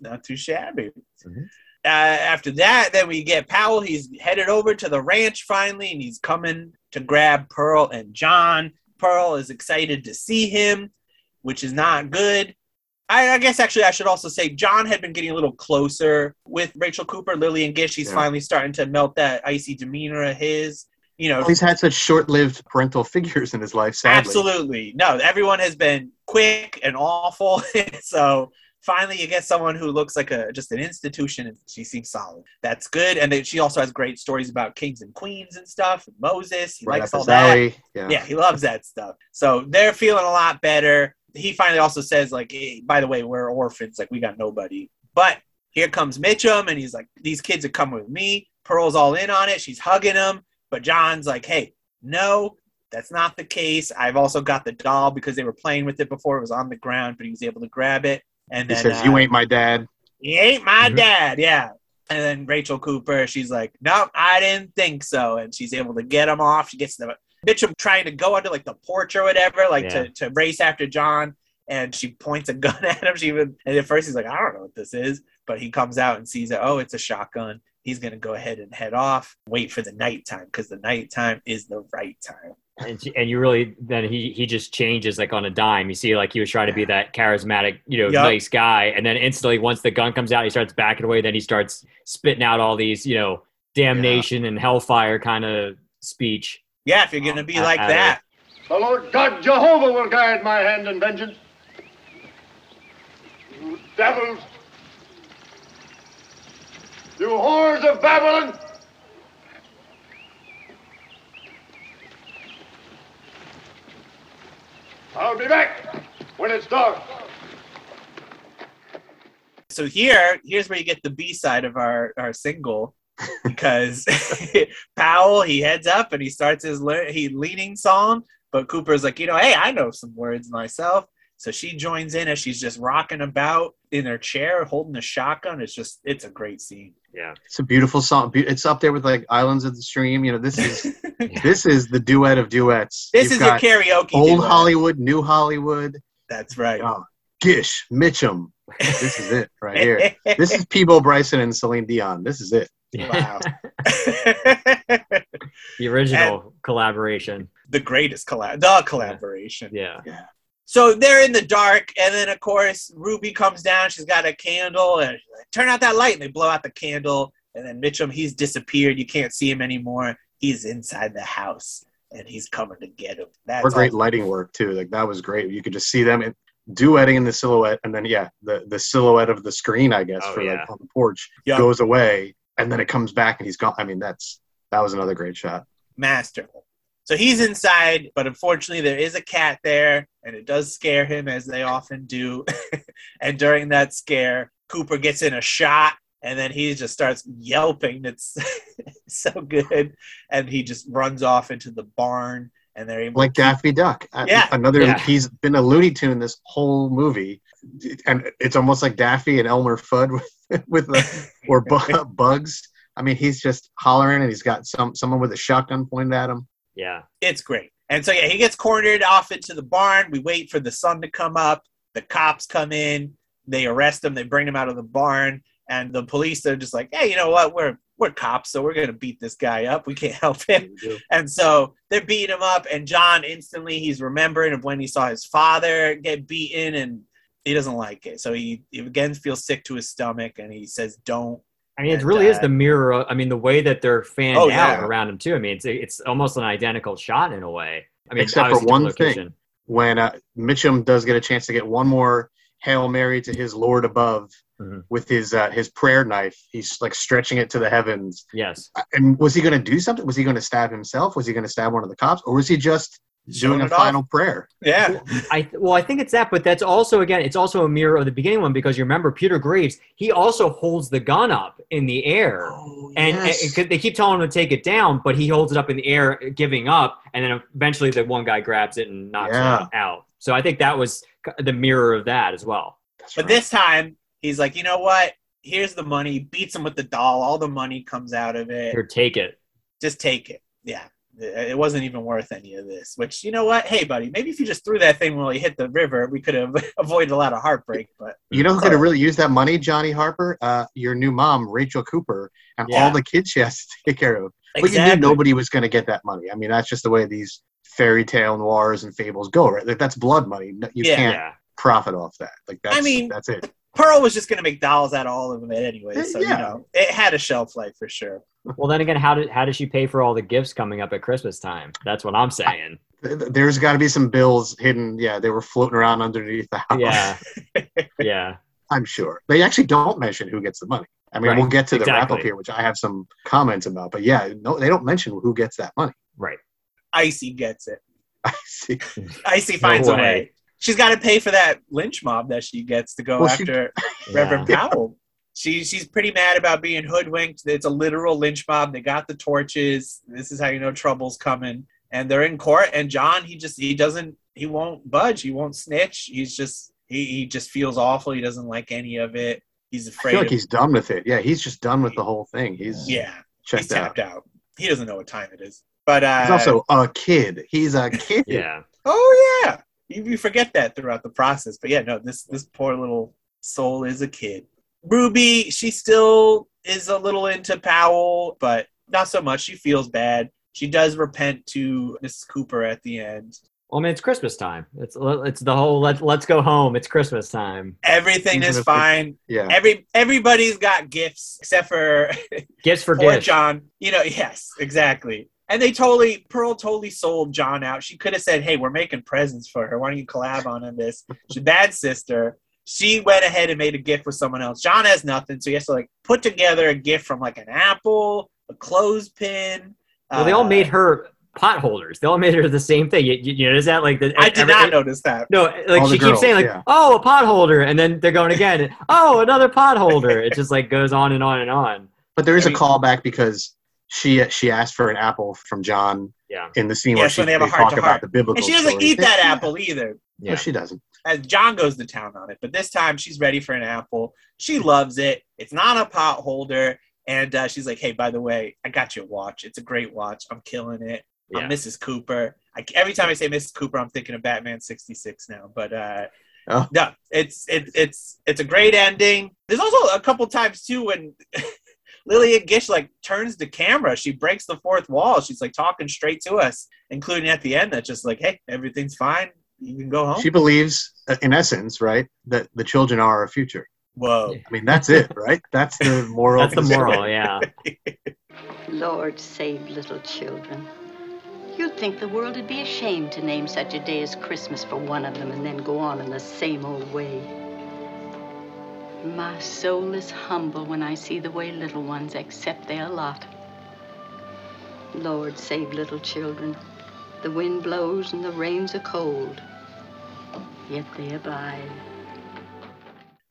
Not too shabby. Mhm. Uh, after that, then we get Powell. He's headed over to the ranch finally, and he's coming to grab Pearl and John. Pearl is excited to see him, which is not good. I, I guess actually I should also say John had been getting a little closer with Rachel Cooper, Lillian Gish. He's Yeah. finally starting to melt that icy demeanor of his. You know, He's had such short-lived parental figures in his life. Sadly. Absolutely. No, everyone has been quick and awful. so finally you get someone who looks like a just an institution and she seems solid. That's good. And then she also has great stories about kings and queens and stuff. and Moses. He Right likes all that. Yeah. Yeah, he loves that stuff. So they're feeling a lot better. He finally also says, like, hey, by the way, we're orphans, like we got nobody. But here comes Mitchum, and he's like, these kids are coming with me. Pearl's all in on it. She's hugging him. But John's like, hey, no, that's not the case. I've also got the doll because they were playing with it before. It was on the ground, but he was able to grab it. And He then says, uh, "You ain't my dad." he ain't my Mhm. dad. Yeah. And then Rachel Cooper, she's like, nope, I didn't think so. And she's able to get him off. She gets the Mitchum trying to go under like the porch or whatever, like Yeah. to, to race after John. And she points a gun at him. She even, and at first he's like, I don't know what this is. But he comes out and sees it. Oh, it's a shotgun. He's going to go ahead and head off, wait for the nighttime because the nighttime is the right time. and, she- and you really then he he just changes like on a dime. You see, like he was trying to be that charismatic, you know, Yup. nice guy, and then instantly once the gun comes out, he starts backing away. Then he starts spitting out all these, you know, damnation and hellfire kind of speech. Yeah, if you're going to be like I- I- that. The Lord God Jehovah will guide my hand in vengeance. You devils! You whores of Babylon! I'll be back when it's dark. so here here's where you get the b side of our our single because powell he heads up and he starts his le- he leaning song but cooper's like you know hey i know some words myself so she joins in as she's just rocking about in her chair holding a shotgun it's just it's a great scene Yeah, It's a beautiful song. It's up there with like Islands of the Stream. You know, this is this is the duet of duets. this You've is your karaoke old duet. Hollywood, new Hollywood. that's right Oh, Gish, Mitchum. This is it right here. This is Peabo Bryson and Celine Dion. This is it. Wow the original collaboration. the greatest collab the collaboration Yeah, So they're in the dark, and then of course Ruby comes down. She's got a candle, and she's like, turn out that light, and they blow out the candle. And then Mitchum, he's disappeared. You can't see him anymore. he's inside the house and he's coming to get him. That's Or great all- lighting work too. Like that was great. You could just see them in, duetting in the silhouette, and then yeah, the the silhouette of the screen, I guess, Oh, for yeah. like on the porch Yeah. goes away, and then it comes back and he's gone. I mean, that's that was another great shot. masterful. So he's inside, but unfortunately, there is a cat there, and it does scare him, as they often do. and during that scare, Cooper gets in a shot, and then he just starts yelping. It's so good. And he just runs off into the barn, and they're Like Daffy Duck. Uh, Yeah. Another. Yeah. He's been a Looney Tune this whole movie, and it's almost like Daffy and Elmer Fudd with with the or bu- Bugs. I mean, he's just hollering, and he's got some someone with a shotgun pointed at him. Yeah. it's great. And so yeah, he gets cornered off into the barn. We wait for the sun to come up. The cops come in. They arrest him. They bring him out of the barn. And the police are just like, hey, you know what? We're we're cops, so we're gonna beat this guy up. We can't help him. And so they're beating him up. And John instantly he's remembering of when he saw his father get beaten, and he doesn't like it. So he, he again feels sick to his stomach, and he says, "Don't." I mean, it And, really is uh, the mirror. Of, I mean, the way that they're fanned Oh, out around him too. I mean, it's it's almost an identical shot in a way. I mean, Except for one thing. when uh, Mitchum does get a chance to get one more hail mary to his Lord above Mhm. with his uh, his prayer knife, he's like stretching it to the heavens. Yes. Uh, And was he going to do something? Was he going to stab himself? Was he going to stab one of the cops, or was he just Showing doing a it off. final prayer? Yeah, I well, I think it's that, but that's also again, it's also a mirror of the beginning one because you remember Peter Graves. He also holds the gun up in the air. Oh, And, and- they keep telling him to take it down, but he holds it up in the air, giving up, and then eventually the one guy grabs it and knocks Yeah. it out. So I think that was the mirror of that as well. That's But right. this time, he's like, you know what? Here's the money. Beats him with the doll. All the money comes out of it. Here, take it. Just take it. Yeah. It wasn't even worth any of this. Which, you know what? Hey, buddy, maybe if you just threw that thing while he hit the river, we could have avoided a lot of heartbreak. But you know who could have really used that money, Johnny Harper? Uh, your new mom, Rachel Cooper, and Yeah. all the kids she has to take care of. But you knew nobody was going to get that money. I mean, that's just the way these fairy tale noirs and fables go, right? Like that's blood money. You Yeah. can't Yeah. profit off that. Like that's I mean- that's it. Pearl was just going to make dolls out of all of it anyway. So, Yeah. you know, it had a shelf life for sure. Well, then again, how did how does she pay for all the gifts coming up at Christmas time? That's what I'm saying. Th- th- There's got to be some bills hidden. Yeah, they were floating around underneath the house. Yeah, yeah. I'm sure. They actually don't mention who gets the money. I mean, Right, we'll get to the wrap up here, which I have some comments about. But yeah, no, they don't mention who gets that money. Right. Icey gets it. I see. Icey No finds a way. way. She's got to pay for that lynch mob that she gets to go Well, she- after Yeah. Reverend Powell. She, she's pretty mad about being hoodwinked. It's a literal lynch mob. They got the torches. This is how you know trouble's coming. And they're in court. And John, he just he doesn't he won't budge. He won't snitch. He's just he, he just feels awful. He doesn't like any of it. He's I afraid. feel like he's done with it. Yeah, he's just done with the whole thing. He's yeah, checked he's out. tapped out. He doesn't know what time it is. But uh, He's also a kid. He's a kid. Yeah. Oh yeah, you, you forget that throughout the process. But yeah, no, this this poor little soul is a kid. Ruby, she still is a little into Powell, but not so much. She feels bad. She does repent to Mrs. Cooper at the end. Well, I mean, it's Christmas time. It's it's the whole let let's go home. It's Christmas time. Everything Even is fine. Yeah. Every everybody's got gifts except for Gifts for poor gifts. John. You know, yes, exactly. And they totally, Pearl totally sold John out. She could have said, "Hey, we're making presents for her. Why don't you collab on this?" She's a bad sister. She went ahead and made a gift with someone else. John has nothing, so he has to like put together a gift from like an apple, a clothespin. Well, they all uh, made her pot holders. They all made her the same thing. You, you, you notice that? Like the, I did every- not notice that. No, like All she keeps girls, saying like, yeah. "Oh, a pot holder," and then they're going again. oh, another pot holder. It just like goes on and on and on. But there is I a mean- callback because she she asked for an apple from John Yeah, in the scene Yes, where she when they have a talk heart-to-heart. about the biblical. And she doesn't story. eat that apple either. No, yeah. she doesn't. as John goes to town on it. But this time she's ready for an apple. She loves it. It's not a pot holder. And uh, she's like, hey, by the way, I got you a watch. It's a great watch. I'm killing it. Yeah. I'm Mrs. Cooper. I, every time I say Mrs. Cooper, I'm thinking of Batman 66 now. But uh, Oh. no, it's, it, it's, it's a great ending. There's also a couple times, too, when Lillian Gish like turns the camera. She breaks the fourth wall. She's like talking straight to us, including at the end that just like, hey, everything's fine. You can go home. She believes, uh, in essence, right, that the children are our future. Whoa. I mean, that's it, right? That's the moral. That's the moral. Yeah. Lord save little children. You'd think the world would be ashamed to name such a day as Christmas for one of them and then go on in the same old way. My soul is humble when I see the way little ones accept their lot. Lord save little children. The wind blows and the rains are cold, yet they abide.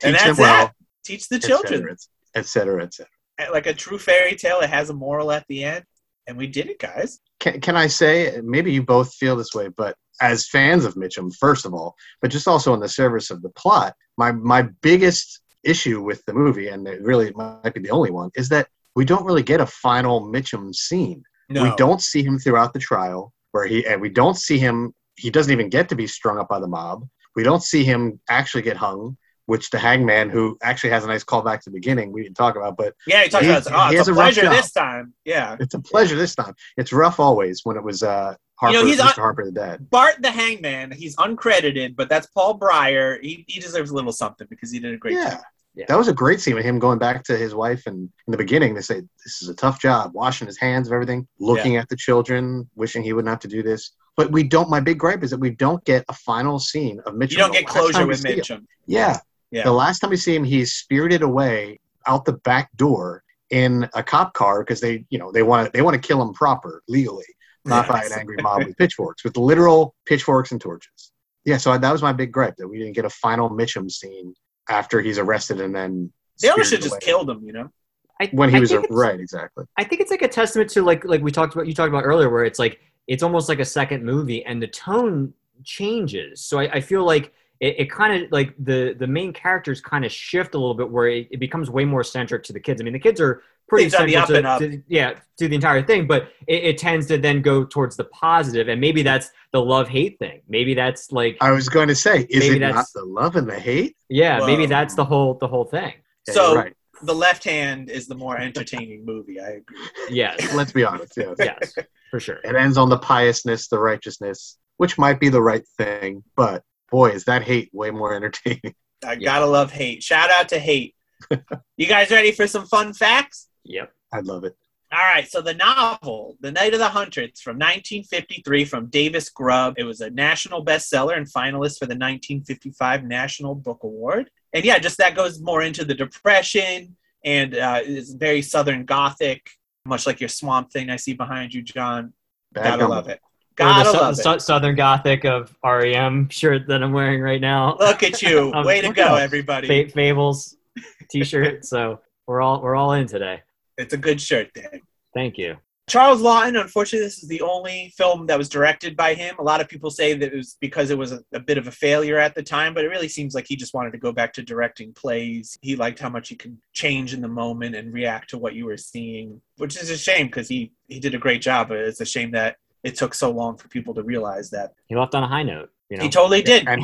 And Teach that's them well, that. Teach the et cetera, children. et cetera, et cetera. Uh, like a true fairy tale, it has a moral at the end. And we did it, guys. Can, can I say, maybe you both feel this way, but as fans of Mitchum, first of all, but just also in the service of the plot, my, my biggest issue with the movie, and it really might be the only one, is that we don't really get a final Mitchum scene. No. We don't see him throughout the trial, where he, and we don't see him, he doesn't even get to be strung up by the mob. We don't see him actually get hung, which the hangman, who actually has a nice callback to the beginning, we didn't talk about, but Yeah, you talked He- about. Oh, he it's a a pleasure this time. Yeah. it's a pleasure this time. It's rough always when it was uh, Harper, You know, he's Mr. Harper the Dad. Bart the Hangman, he's uncredited, but that's Paul Bryar. He, he deserves a little something because he did a great Yeah. job. Yeah. That was a great scene with him going back to his wife and in the beginning they say this is a tough job, washing his hands of everything, looking at the children, wishing he wouldn't have to do this. But we don't my big gripe is that we don't get a final scene of Mitchell. You don't get closure with Mitchum. Yeah. Yeah. The last time we see him, he's spirited away out the back door in a cop car because they, you know, they want to they want to kill him proper legally, not by an angry mob with pitchforks, with literal pitchforks and torches. Yeah, so that was my big gripe that we didn't get a final Mitchum scene after he's arrested and then They almost spirited should just killed him, you know? I, when he I was think it's- right, exactly. I think it's like a testament to like like we talked about you talked about earlier where it's like it's almost like a second movie and the tone changes. So I, I feel like it, it kind of like the the main characters kind of shift a little bit where it, it becomes way more centric to the kids. I mean the kids are pretty It's on the central up to, and up. to- yeah to the entire thing, but it, it tends to then go towards the positive and maybe that's the love hate thing. Maybe that's like I was going to say, is Maybe it not that's- the love and the hate? yeah maybe that's the whole the whole thing. So right. the left hand is the more entertaining movie. I agree. Yes, Let's be honest. Yes. yes, for sure. It ends on the piousness, the righteousness, which might be the right thing, but boy, is that hate way more entertaining. I Yeah. gotta love hate. Shout out to hate. you guys ready for some fun facts? Yep. I'd love it. All right, so the novel, The Night of the Hunter, it's from 1953 from Davis Grubb. It was a national bestseller and finalist for the 1955 National Book Award. And yeah, just that goes more into the Depression and uh, it's very Southern Gothic, much like your Swamp Thing I see behind you, John. Bad Gotta gumbo. love it. Gotta the, love the it. sou- Southern Gothic of REM shirt that I'm wearing right now. Look at you. Um, Way to go, everybody. Fa- Fables t-shirt. so we're all we're all in today. It's a good shirt, Dan. Thank you. Charles Laughton, unfortunately, this is the only film that was directed by him. A lot of people say that it was because it was a, a bit of a failure at the time, but it really seems like he just wanted to go back to directing plays. He liked how much he could change in the moment and react to what you were seeing, which is a shame because he, he did a great job. But it's a shame that it took so long for people to realize that. He left on a high note. You know. He totally did. And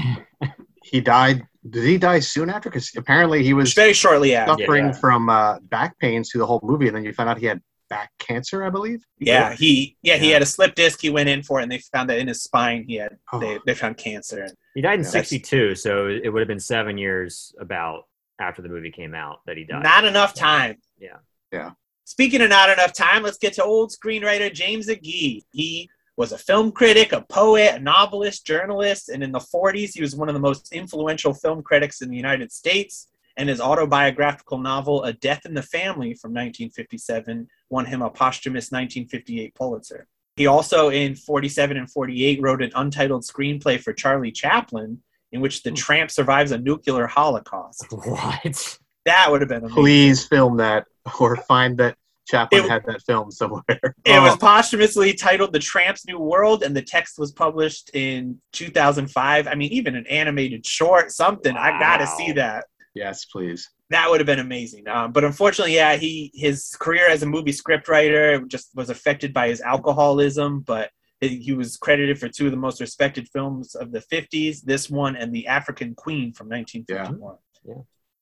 he died. Did he die soon after? Because apparently he was Very shortly after. suffering Yeah. from uh, back pains through the whole movie, and then you found out he had back cancer, I believe. Yeah, he yeah, he had a slip disc. He went in for it, and they found that in his spine he had Oh. they, they found cancer. he died in Yeah. '62, so it would have been seven years about after the movie came out that he died. Not enough time. Yeah. Yeah. Speaking of not enough time, let's get to old screenwriter James Agee. He was a film critic, a poet, a novelist, journalist, and in the 40s, he was one of the most influential film critics in the United States. And his autobiographical novel, A Death in the Family from 1957, won him a posthumous 1958 Pulitzer. He also, in 47 and 48, wrote an untitled screenplay for Charlie Chaplin, in which the tramp survives a nuclear holocaust. What? That would have been amazing. Please film that or find that Chaplin It- had that film somewhere. It was Oh, posthumously titled The Tramp's New World, and the text was published in 2005. I mean, even an animated short, something. I gotta see that. yes, please. That would have been amazing. Um, but unfortunately, yeah, he his career as a movie scriptwriter just was affected by his alcoholism. But he he was credited for two of the most respected films of the 50s. This one and The African Queen from 1951.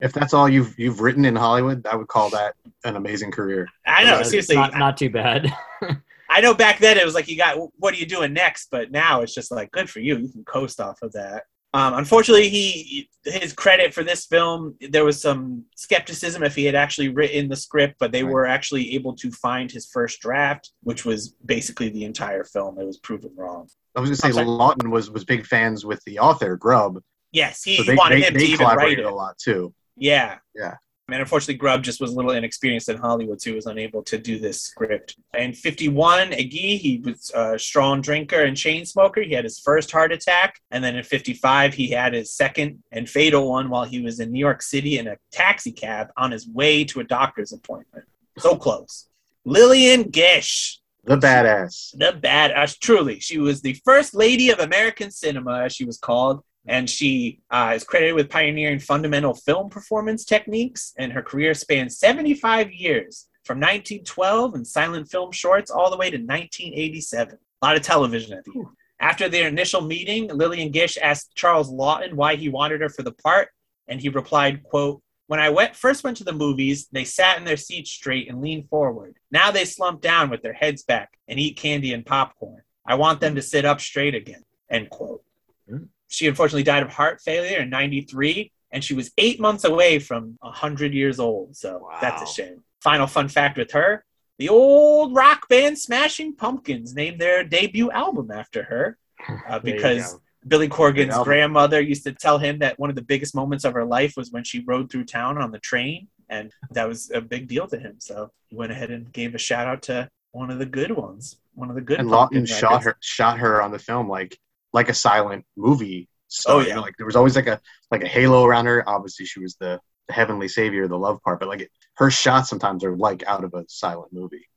If that's all you've you've written in Hollywood, I would call that an amazing career. I know, seriously. not, not too bad. I know back then it was like you got what are you doing next, but now it's just like good for you. You can coast off of that. Um, unfortunately, he his credit for this film there was some skepticism if he had actually written the script, but they Right. were actually able to find his first draft, which was basically the entire film. It was proven wrong. I was gonna say. Laughton was was big fans with the author Grubb, Yes, he so they wanted they, him to even write it. a lot too. Yeah. Yeah. And unfortunately, Grubb just was a little inexperienced in Hollywood, so he was unable to do this script. In 51, Agee, he was a strong drinker and chain smoker. He had his first heart attack. And then in 55, he had his second and fatal one while he was in New York City in a taxi cab on his way to a doctor's appointment. So close. Lillian Gish, The badass. the badass. Truly, she was the first lady of American cinema, as she was called, and she uh, is credited with pioneering fundamental film performance techniques. And her career spans 75 years, from 1912 and silent film shorts all the way to 1987. A lot of television at the end. After their initial meeting, Lillian Gish asked Charles Laughton why he wanted her for the part, and he replied, "quote When I went, first went to the movies, they sat in their seats straight and leaned forward. Now they slump down with their heads back and eat candy and popcorn. I want them to sit up straight again." End quote. Hmm. She unfortunately died of heart failure in '93, and she was eight months away from 100 years old. So that's a shame. Final fun fact with her the old rock band Smashing Pumpkins named their debut album after her uh, because. Billy Corgan's grandmother used to tell him that one of the biggest moments of her life was when she rode through town on the train, and that was a big deal to him. So he went ahead and gave a shout out to one of the good ones, one of the good. and Laughton shot her shot her on the film like like a silent movie. So Oh, You know, like there was always like a like a halo around her. Obviously, she was the, the heavenly savior, the love part. But like it, her shots sometimes are like out of a silent movie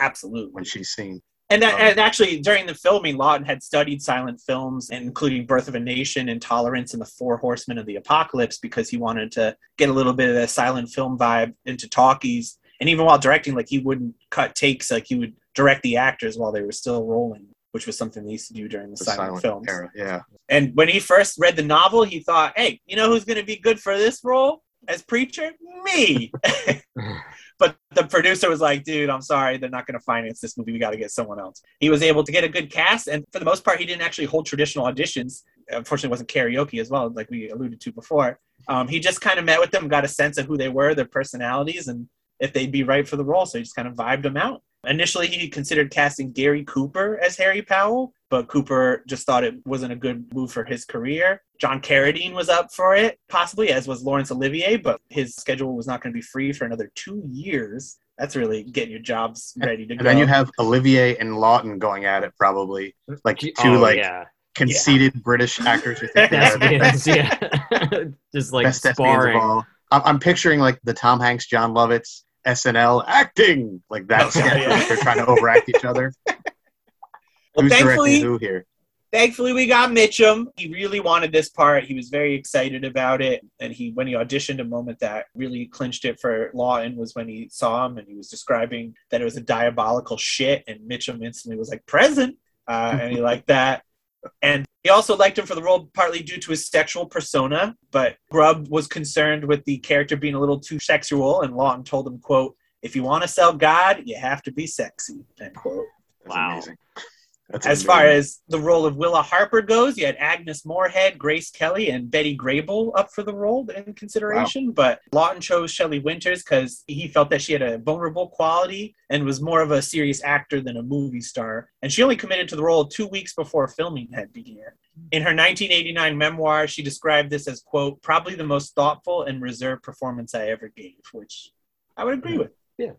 Absolutely. when she's seen. And, that, Um, and actually, during the filming, Laughton had studied silent films, including Birth of a Nation, Intolerance, and The Four Horsemen of the Apocalypse, because he wanted to get a little bit of the silent film vibe into talkies. And even while directing, like he wouldn't cut takes, like he would direct the actors while they were still rolling, which was something they used to do during the, The silent, silent films. era, yeah. And when he first read the novel, he thought, "Hey, you know who's going to be good for this role as preacher? Me." but the producer was like, "Dude, I'm sorry, they're not going to finance this movie. We got to get someone else." He was able to get a good cast, and for the most part, he didn't actually hold traditional auditions. Unfortunately, it wasn't karaoke as well, like we alluded to before. Um, he just kind of met with them, got a sense of who they were, their personalities, and if they'd be right for the role. So he just kind of vibed them out. Initially, he considered casting Gary Cooper as Harry Powell, but Cooper just thought it wasn't a good move for his career. John Carradine was up for it, possibly, as was Laurence Olivier, but his schedule was not going to be free for another two years. That's really getting your jobs ready to And go. then you have Olivier and Laughton going at it, probably like oh, two Oh, like yeah. conceited British actors who think they're the best, yeah. Just like best thespians of sparring. all. I'm, I'm picturing like the Tom Hanks, Jon Lovitz SNL acting like that. Oh, where They're trying to overact each other. well, Who's thankfully, who here? thankfully we got Mitchum. He really wanted this part. He was very excited about it. And he when he auditioned a moment that really clinched it for Laughton was when he saw him and he was describing that it was a diabolical shit and Mitchum instantly was like present. Uh, and he liked that. And he also liked him for the role partly due to his sexual persona, but Grubb was concerned with the character being a little too sexual, and Laughton told him, quote, if you want to sell God, you have to be sexy, end quote. That's Wow. amazing. That's As amazing. far as the role of Willa Harper goes, you had Agnes Moorehead, Grace Kelly, and Betty Grable up for the role in consideration. But Laughton chose Shelley Winters because he felt that she had a vulnerable quality and was more of a serious actor than a movie star. And she only committed to the role two weeks before filming had began. In her 1989 memoir, she described this as, quote, probably the most thoughtful and reserved performance I ever gave, which I would agree with. Yeah,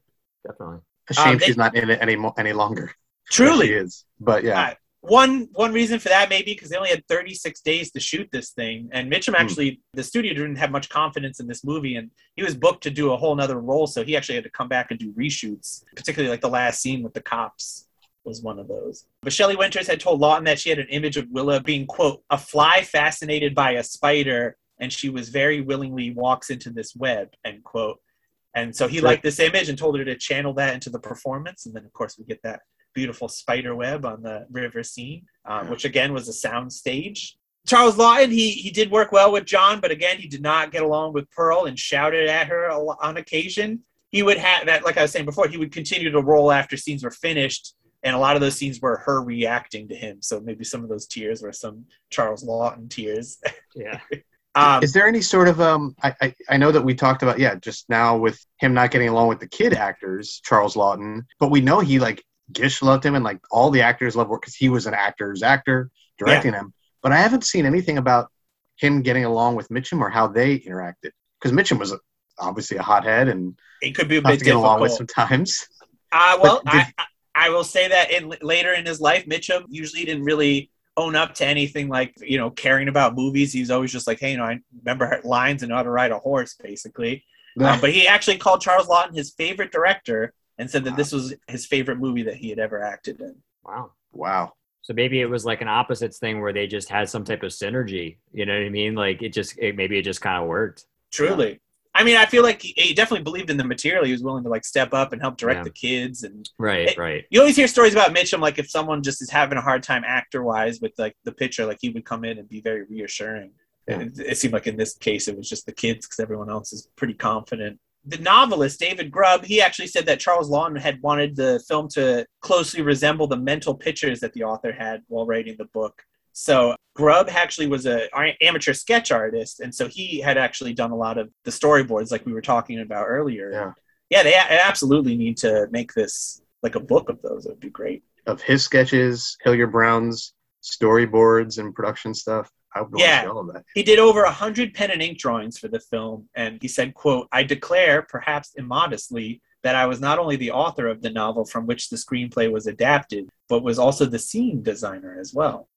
definitely. a shame um, they- she's not in it any mo- any longer. Truly. is. But yeah, Uh, one one reason for that maybe because they only had 36 days to shoot this thing and mitchum actually the studio didn't have much confidence in this movie and he was booked to do a whole nother role so he actually had to come back and do reshoots particularly like the last scene with the cops was one of those but shelley winters had told laughton that she had an image of willa being quote a fly fascinated by a spider and she was very willingly walks into this web end quote and so he Right. liked this image and told her to channel that into the performance and then of course we get that beautiful spider web on the river scene, um, which again was a sound stage. Charles Laughton, he he did work well with John, but again, he did not get along with Pearl and shouted at her on occasion. He would have that, like I was saying before, he would continue to roll after scenes were finished and a lot of those scenes were her reacting to him. So maybe some of those tears were some Charles Laughton tears. Yeah. um, Is there any sort of um? I, I I know that we talked about yeah just now with him not getting along with the kid actors Charles Laughton, but we know he like Gish loved him and like all the actors loved work because he was an actor's actor directing him. But I haven't seen anything about him getting along with Mitchum or how they interacted because Mitchum was a, obviously a hothead and it could be a bit to get along with difficult. sometimes. Uh, well, did- I, I I will say that in later in his life, Mitchum usually didn't really own up to anything like you know caring about movies. He was always just like, hey, you know, I remember lines and how to ride a horse, basically. Um, but he actually called Charles Laughton his favorite director and said that this was his favorite movie that he had ever acted in. Wow. wow. So maybe it was like an opposites thing where they just had some type of synergy. You know what I mean? Like it just it, maybe it just kind of worked. Truly. I mean, I feel like he, he definitely believed in the material. He was willing to like step up and help direct Yeah. the kids and Right. It- right. you always hear stories about Mitchum, like if someone just is having a hard time actor wise with like the picture, like he would come in and be very reassuring. Yeah. And it, it seemed like in this case it was just the kids because everyone else is pretty confident. The novelist David Grubb, he actually said that Charles Laughton had wanted the film to closely resemble the mental pictures that the author had while writing the book. So Grubb actually was a a- amateur sketch artist, and so he had actually done a lot of the storyboards, like we were talking about earlier. Yeah. yeah, they absolutely need to make this like a book of those. It would be great. Of his sketches, Hilyard Brown's storyboards and production stuff. I Yeah. to see all of that. He did over a hundred pen and ink drawings for the film, and he said, "quote I declare, perhaps immodestly, that I was not only the author of the novel from which the screenplay was adapted, but was also the scene designer as well."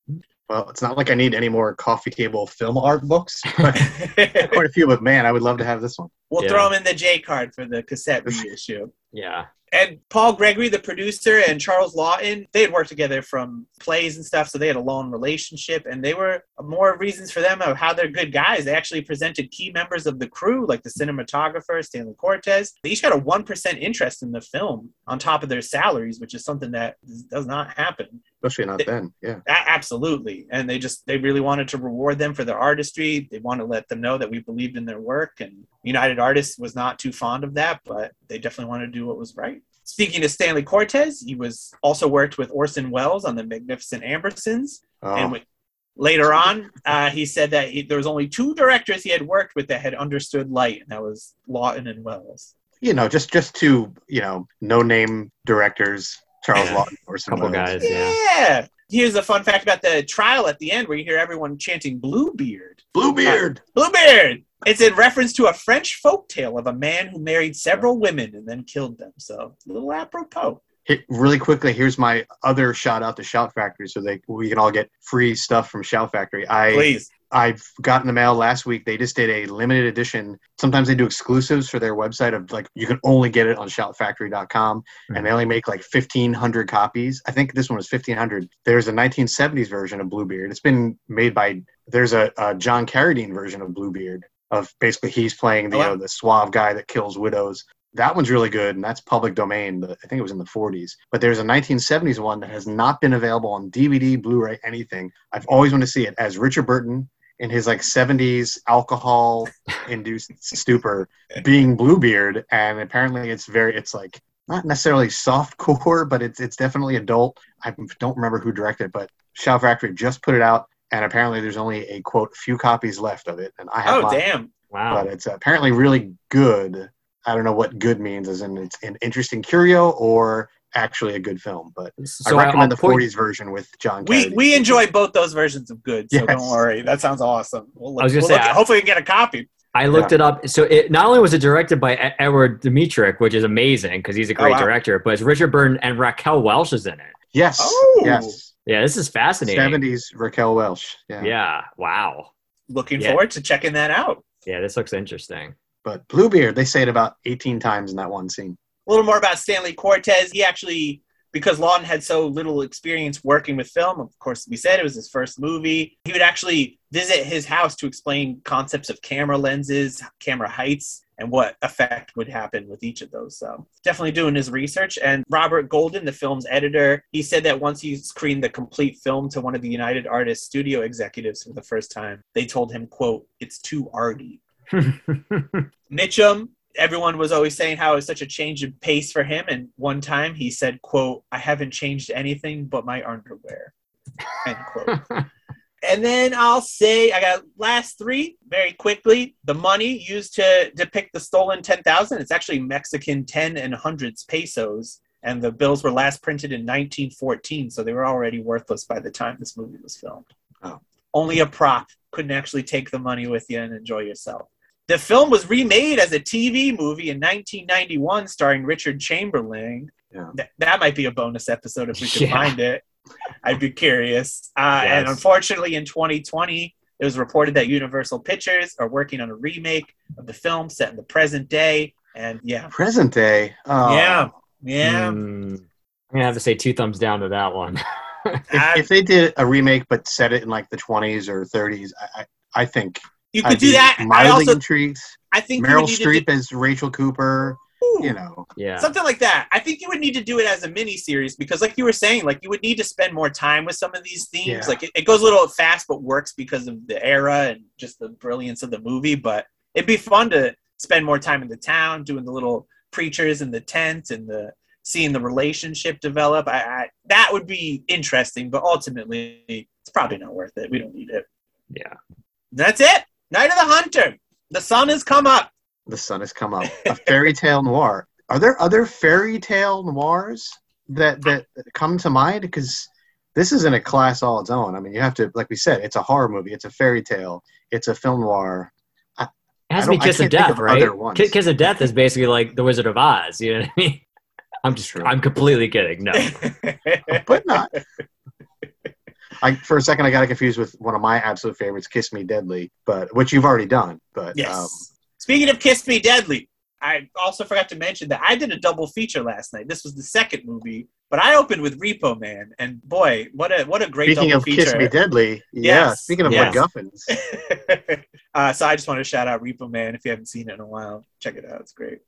Well, it's not like I need any more coffee table film art books. Quite a few, but man, I would love to have this one. we'll Yeah. throw him in the J card for the cassette reissue. Yeah. And Paul Gregory, the producer, and Charles Laughton, they had worked together from plays and stuff, so they had a long relationship. And they were more reasons for them of how they're good guys. They actually presented key members of the crew, like the cinematographer, Stanley Cortez. They each got a 1% interest in the film on top of their salaries, which is something that does not happen. Especially not then. Yeah. Absolutely. And they just, they really wanted to reward them for their artistry. They want to let them know that we believed in their work. And United Artists was not too fond of that, but they definitely wanted to do what was right. Speaking of Stanley Cortez, he was also worked with Orson Welles on the Magnificent Ambersons. Oh, And with, later on, uh, he said that he, there was only two directors he had worked with that had understood light, and that was Laughton and Welles. you know, just just two, you know, no name directors, Charles Laughton or some Couple others. guys. Yeah. Yeah. Here's a fun fact about the trial at the end where you hear everyone chanting Bluebeard. Bluebeard. Uh, Bluebeard! It's in reference to a French folk tale of a man who married several women and then killed them. So, a little apropos. Hey, really quickly, here's my other shout out to Shout Factory, so they we can all get free stuff from Shout Factory. I Please. I've gotten the mail last week. They just did a limited edition. Sometimes they do exclusives for their website of like you can only get it on shoutfactory.com and hmm. they only make like 1500 copies. I think this one was 1500. There's a 1970s version of Bluebeard. It's been made by there's a, a John Carradine version of Bluebeard of basically he's playing the Oh, you know, the suave guy that kills widows. That one's really good, and that's public domain. but I think it was in the 40s. But there's a 1970s one that has not been available on DVD, Blu-ray, anything. I've always wanted to see it as Richard Burton in his like 70s alcohol-induced stupor, being Bluebeard, and apparently it's very, it's like not necessarily soft core, but it's it's definitely adult. I don't remember who directed, it, but Shout Factory just put it out, and apparently there's only a quote few copies left of it, and I have Oh, mine damn. Wow. but it's apparently really good. I don't know what good means, as in it's an interesting curio or actually a good film. But So I recommend I'll the point- 40s version with John. We, we enjoy both those versions of good, so Yes. don't worry. That sounds awesome. We'll I was gonna we'll say, I- hopefully, we can get a copy. I looked it up. So it not only was it directed by Edward Dmytryk, which is amazing because he's a oh, great Oh, wow. director, but it's Richard Burton and Raquel Welch is in it. yes, Oh. yes, Yeah, this is fascinating. 70s Raquel Welch. Yeah. Yeah. Wow. Looking Yeah. forward to checking that out. Yeah, this looks interesting. But Bluebeard, they say it about 18 times in that one scene. A little more about Stanley Cortez. He actually, because Laughton had so little experience working with film, of course, we said it was his first movie, he would actually visit his house to explain concepts of camera lenses, camera heights, and what effect would happen with each of those. So definitely doing his research. And Robert Golden, the film's editor, he said that once he screened the complete film to one of the United Artists studio executives for the first time, they told him, quote, it's too arty. Mitchum, everyone was always saying how it was such a change of pace for him. And one time he said, quote, I haven't changed anything but my underwear. End quote. and then I'll say I got last three very quickly. The money used to depict the stolen 10,000, it's actually Mexican 10 and hundreds pesos. And the bills were last printed in 1914, so they were already worthless by the time this movie was filmed. Oh. Only a prop couldn't actually take the money with you and enjoy yourself. The film was remade as a TV movie in 1991 starring Richard Chamberlain. Yeah. Th- that might be a bonus episode if we could Yeah. find it. I'd be curious. Uh, And unfortunately, in 2020, it was reported that Universal Pictures are working on a remake of the film set in the present day. And yeah, Present day. Oh. yeah, yeah. Hmm. I'm gonna have to say two thumbs down to that one. If, if they did a remake but set it in like the 20s or 30s, I, I, I think you I'd could do that. I Mildly also, intrigued. I think Meryl would need to Streep do- as Rachel Cooper. Ooh. You know, yeah. something like that. I think you would need to do it as a mini series because, like you were saying, like you would need to spend more time with some of these themes. Yeah. Like it, it goes a little fast, but works because of the era and just the brilliance of the movie. But it'd be fun to spend more time in the town, doing the little preachers in the tent and the seeing the relationship develop. I, I that would be interesting, but ultimately, it's probably not worth it. We don't need it. Yeah. That's it. Night of the Hunter. The sun has come up. the sun has come up. A fairy tale noir. Are there other fairy tale noirs that that, that come to mind? Because this isn't a class all its own. I mean, you have to, like we said, it's a horror movie, it's a fairy tale, it's a film noir. It has I to be Kiss of Death, of right? other Kiss of Death is basically like the Wizard of Oz. You know what I mean? I'm just, True. I'm completely kidding. No, but not. I for a second I got confused with one of my absolute favorites, "Kiss Me Deadly," but which you've already done. But Yes. um, Speaking of Kiss Me Deadly, I also forgot to mention that I did a double feature last night. This was the second movie, but I opened with Repo Man, and boy, what a what a great speaking double of feature! "Kiss Me Deadly," yeah. Yes. Speaking of Yes. MacGuffins, uh, so I just want to shout out Repo Man. If you haven't seen it in a while, check it out. It's great.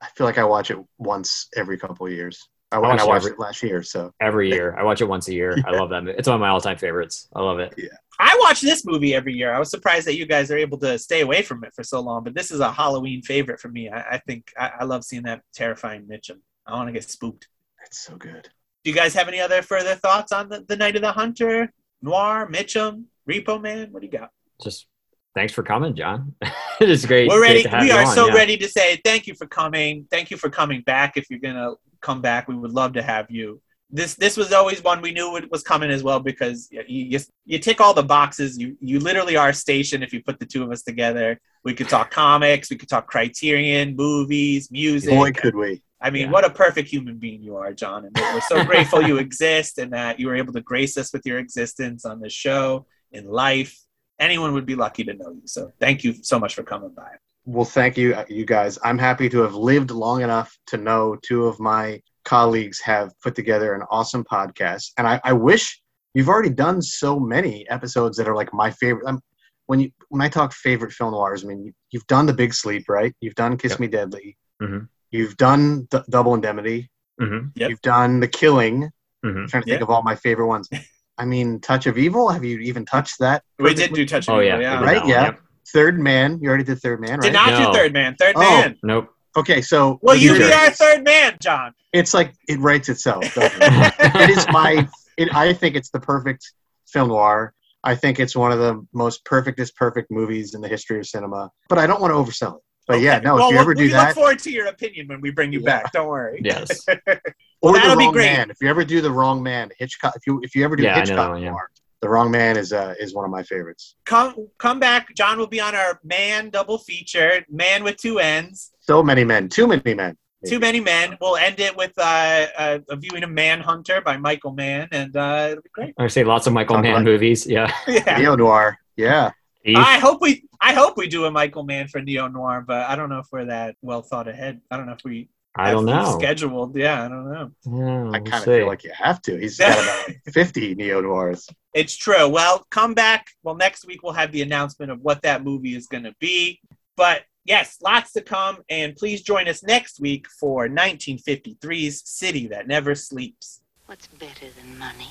I feel like I watch it once every couple of years. I, watch and I it watched every- it last year, so every year I watch it once a year. I love that. movie. It's one of my all-time favorites. I love it. Yeah. I watch this movie every year. I was surprised that you guys are able to stay away from it for so long, but this is a Halloween favorite for me. I, I think I, I love seeing that terrifying Mitchum. I want to get spooked. it's so good. Do you guys have any other further thoughts on the, the Night of the Hunter, Noir, Mitchum, Repo Man? What do you got? Just thanks for coming, John. it is great. We're great ready. to have We are on, so yeah. ready to say thank you for coming. Thank you for coming back. If you're gonna come back, we would love to have you. This this was always one we knew it was coming as well because you, you you tick all the boxes. You you literally are a station. If you put the two of us together, we could talk comics. We could talk Criterion, movies, music. Boy, could we! I mean, Yeah. what a perfect human being you are, John. And we're so grateful you exist and that you were able to grace us with your existence on this show, in life. Anyone would be lucky to know you. So thank you so much for coming by. Well, thank you, uh, you guys. I'm happy to have lived long enough to know two of my colleagues have put together an awesome podcast, and I, I wish you've already done so many episodes that are like my favorite. Um, when you when I talk favorite film noirs, I mean you, you've done The Big Sleep, right? You've done Kiss Yep. Me Deadly. Mhm. You've done D- Double Indemnity. Mhm. Yep. You've done The Killing. Mhm. I'm trying to think Yeah. of all my favorite ones. I mean, Touch of Evil. Have you even touched that? We did do Touch of Oh Evil, yeah, yeah. Right, that yeah. Yep. Third Man. You already did Third Man, right? Did not No. do Third Man. Third Oh. Man. Nope. Okay, so Well, you be our third man, John. it's like it writes itself. it? it is my. It, I think it's the perfect film noir. I think it's one of the most perfectest perfect movies in the history of cinema. But I don't want to oversell it. But yeah, no. Well, if you we'll- ever do that. we that, look forward to your opinion when we bring you Yeah. back. Don't worry. Yes. Well, or the that'll be wrong great. man. If you ever do the wrong man, Hitchcock. If you if you ever do Yeah, I know that Hitchcock one, yeah. noir, the wrong man is uh, is one of my favorites. Come come back. John will be on our man double feature, man with two ends. So many men, too many men. Too many men. We'll end it with uh, a, a viewing of Manhunter by Michael Mann, and uh, it'll be great. I say lots of Michael Talk Mann about- movies. Yeah. Yeah. Neo noir. Yeah. I hope we I hope we do a Michael Mann for Neo Noir, but I don't know if we're that well thought ahead. I don't know if we I don't know. scheduled. Yeah, I don't know. Yeah, I we'll kind of feel like you have to. He's got about 50 neo noirs. It's true. Well, come back. Well, next week we'll have the announcement of what that movie is going to be. But yes, lots to come. And please join us next week for 1953's City That Never Sleeps. What's better than money?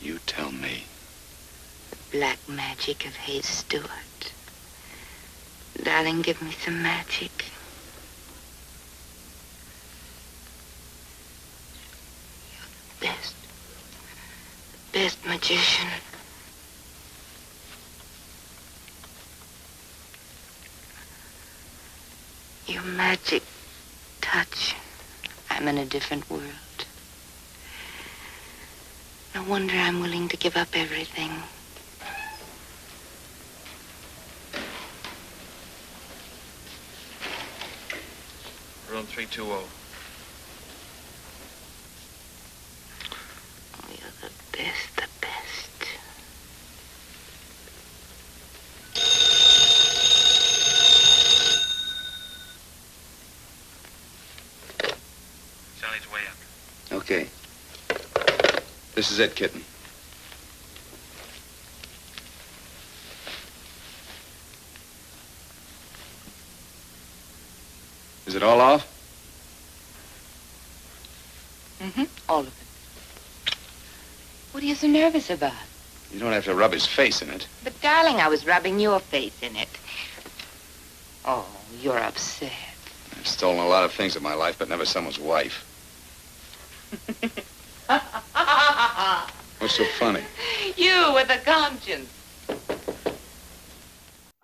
You tell me. The black magic of Hayes Stewart. Darling, give me some magic. Magician. Your magic touch. I'm in a different world. No wonder I'm willing to give up everything. Room 320. Oh, you're best, the best. Sally's way up. Okay. This is it, kitten. Is it all off? Mm-hmm. All of it. What are you so nervous about? You don't have to rub his face in it. But, darling, I was rubbing your face in it. Oh, you're upset. I've stolen a lot of things in my life, but never someone's wife. What's so funny? You with a conscience.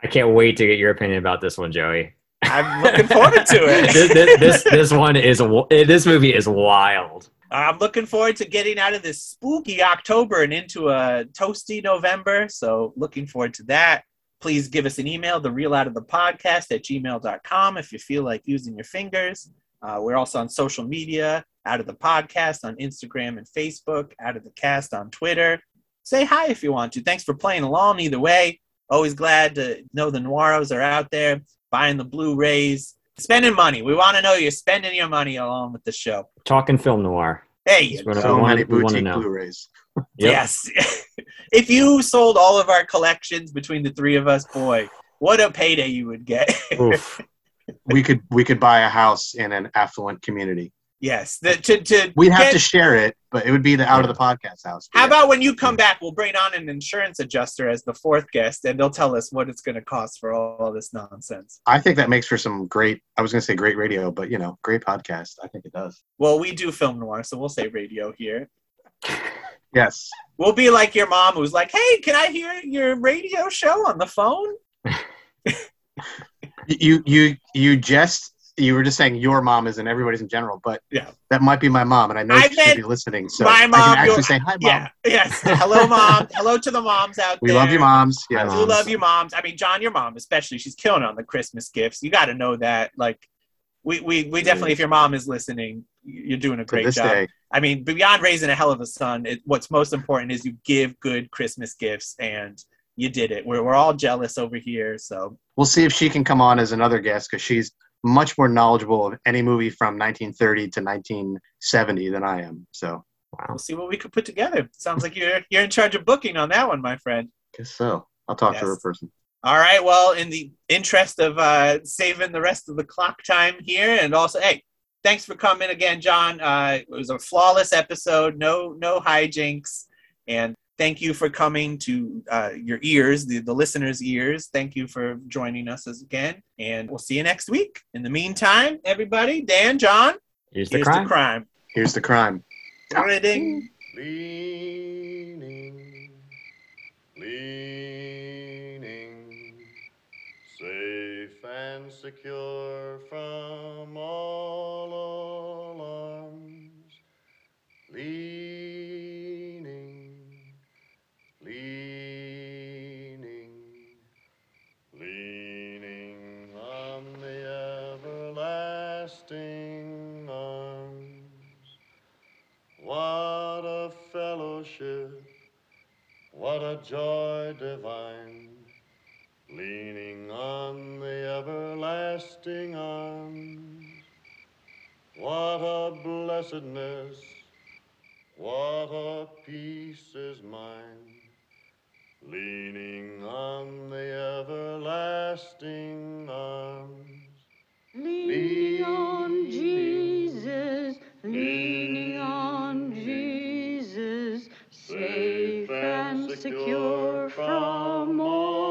I can't wait to get your opinion about this one, Joey. I'm looking forward to it. this, this, this this one is this movie is wild. I'm looking forward to getting out of this spooky October and into a toasty November. So, looking forward to that. Please give us an email, the real out of the podcast at gmail.com if you feel like using your fingers. Uh, we're also on social media, out of the podcast on Instagram and Facebook, out of the cast on Twitter. Say hi if you want to. Thanks for playing along either way. Always glad to know the Noiros are out there buying the Blu-rays, spending money. We want to know you're spending your money along with the show. Talking film noir. Hey, That's what I So many we wanna boutique know. Blu-rays. Yep. Yes. if you sold all of our collections between the three of us, boy, what a payday you would get. We could we could buy a house in an affluent community. Yes. The, to, to We'd have to share it, but it would be the out of the podcast house. How about when you come back, we'll bring on an insurance adjuster as the fourth guest, and they'll tell us what it's going to cost for all, all this nonsense. I think that makes for some great. I was going to say great radio, but you know, great podcast. I think it does. Well, we do film noir, so we'll say radio here. Yes. We'll be like your mom who's like, hey, can I hear your radio show on the phone? You you you just you were just saying your mom is and everybody's in general, but Yeah. that might be my mom, and I know I she should be listening, so my I mom, can actually say hi, mom. Yeah, yes. Hello, mom. Hello to the moms out We there. We love you, moms. Yes. We moms. love you, moms. I mean, John, your mom especially. She's killing on the Christmas gifts. You got to know that. Like, we, we, we definitely, if your mom is listening, you're doing a great job. day, I mean, beyond raising a hell of a son, it, what's most important is you give good Christmas gifts, and you did it. We're, we're all jealous over here. So, we'll see if she can come on as another guest because she's much more knowledgeable of any movie from 1930 to 1970 than I am. So, we'll see what we could put together. Sounds like you're you're in charge of booking on that one, my friend. guess so. I'll talk to her person. All right. Well, in the interest of uh, saving the rest of the clock time here, and also, hey, thanks for coming again, John. Uh, it was a flawless episode. No, no hijinks, and thank you for coming to uh, your ears, the the listeners' ears. Thank you for joining us again, and we'll see you next week. In the meantime, everybody, Dan, John, Here's the here's crime. the crime. Here's the crime. Ding. Leaning, leaning, safe and secure from all alarms. Leaning, fellowship. What a joy divine, leaning on the everlasting arms. What a blessedness, what a peace is mine, leaning on the everlasting arms. Leaning on Jesus, leaning on safe and secure from all.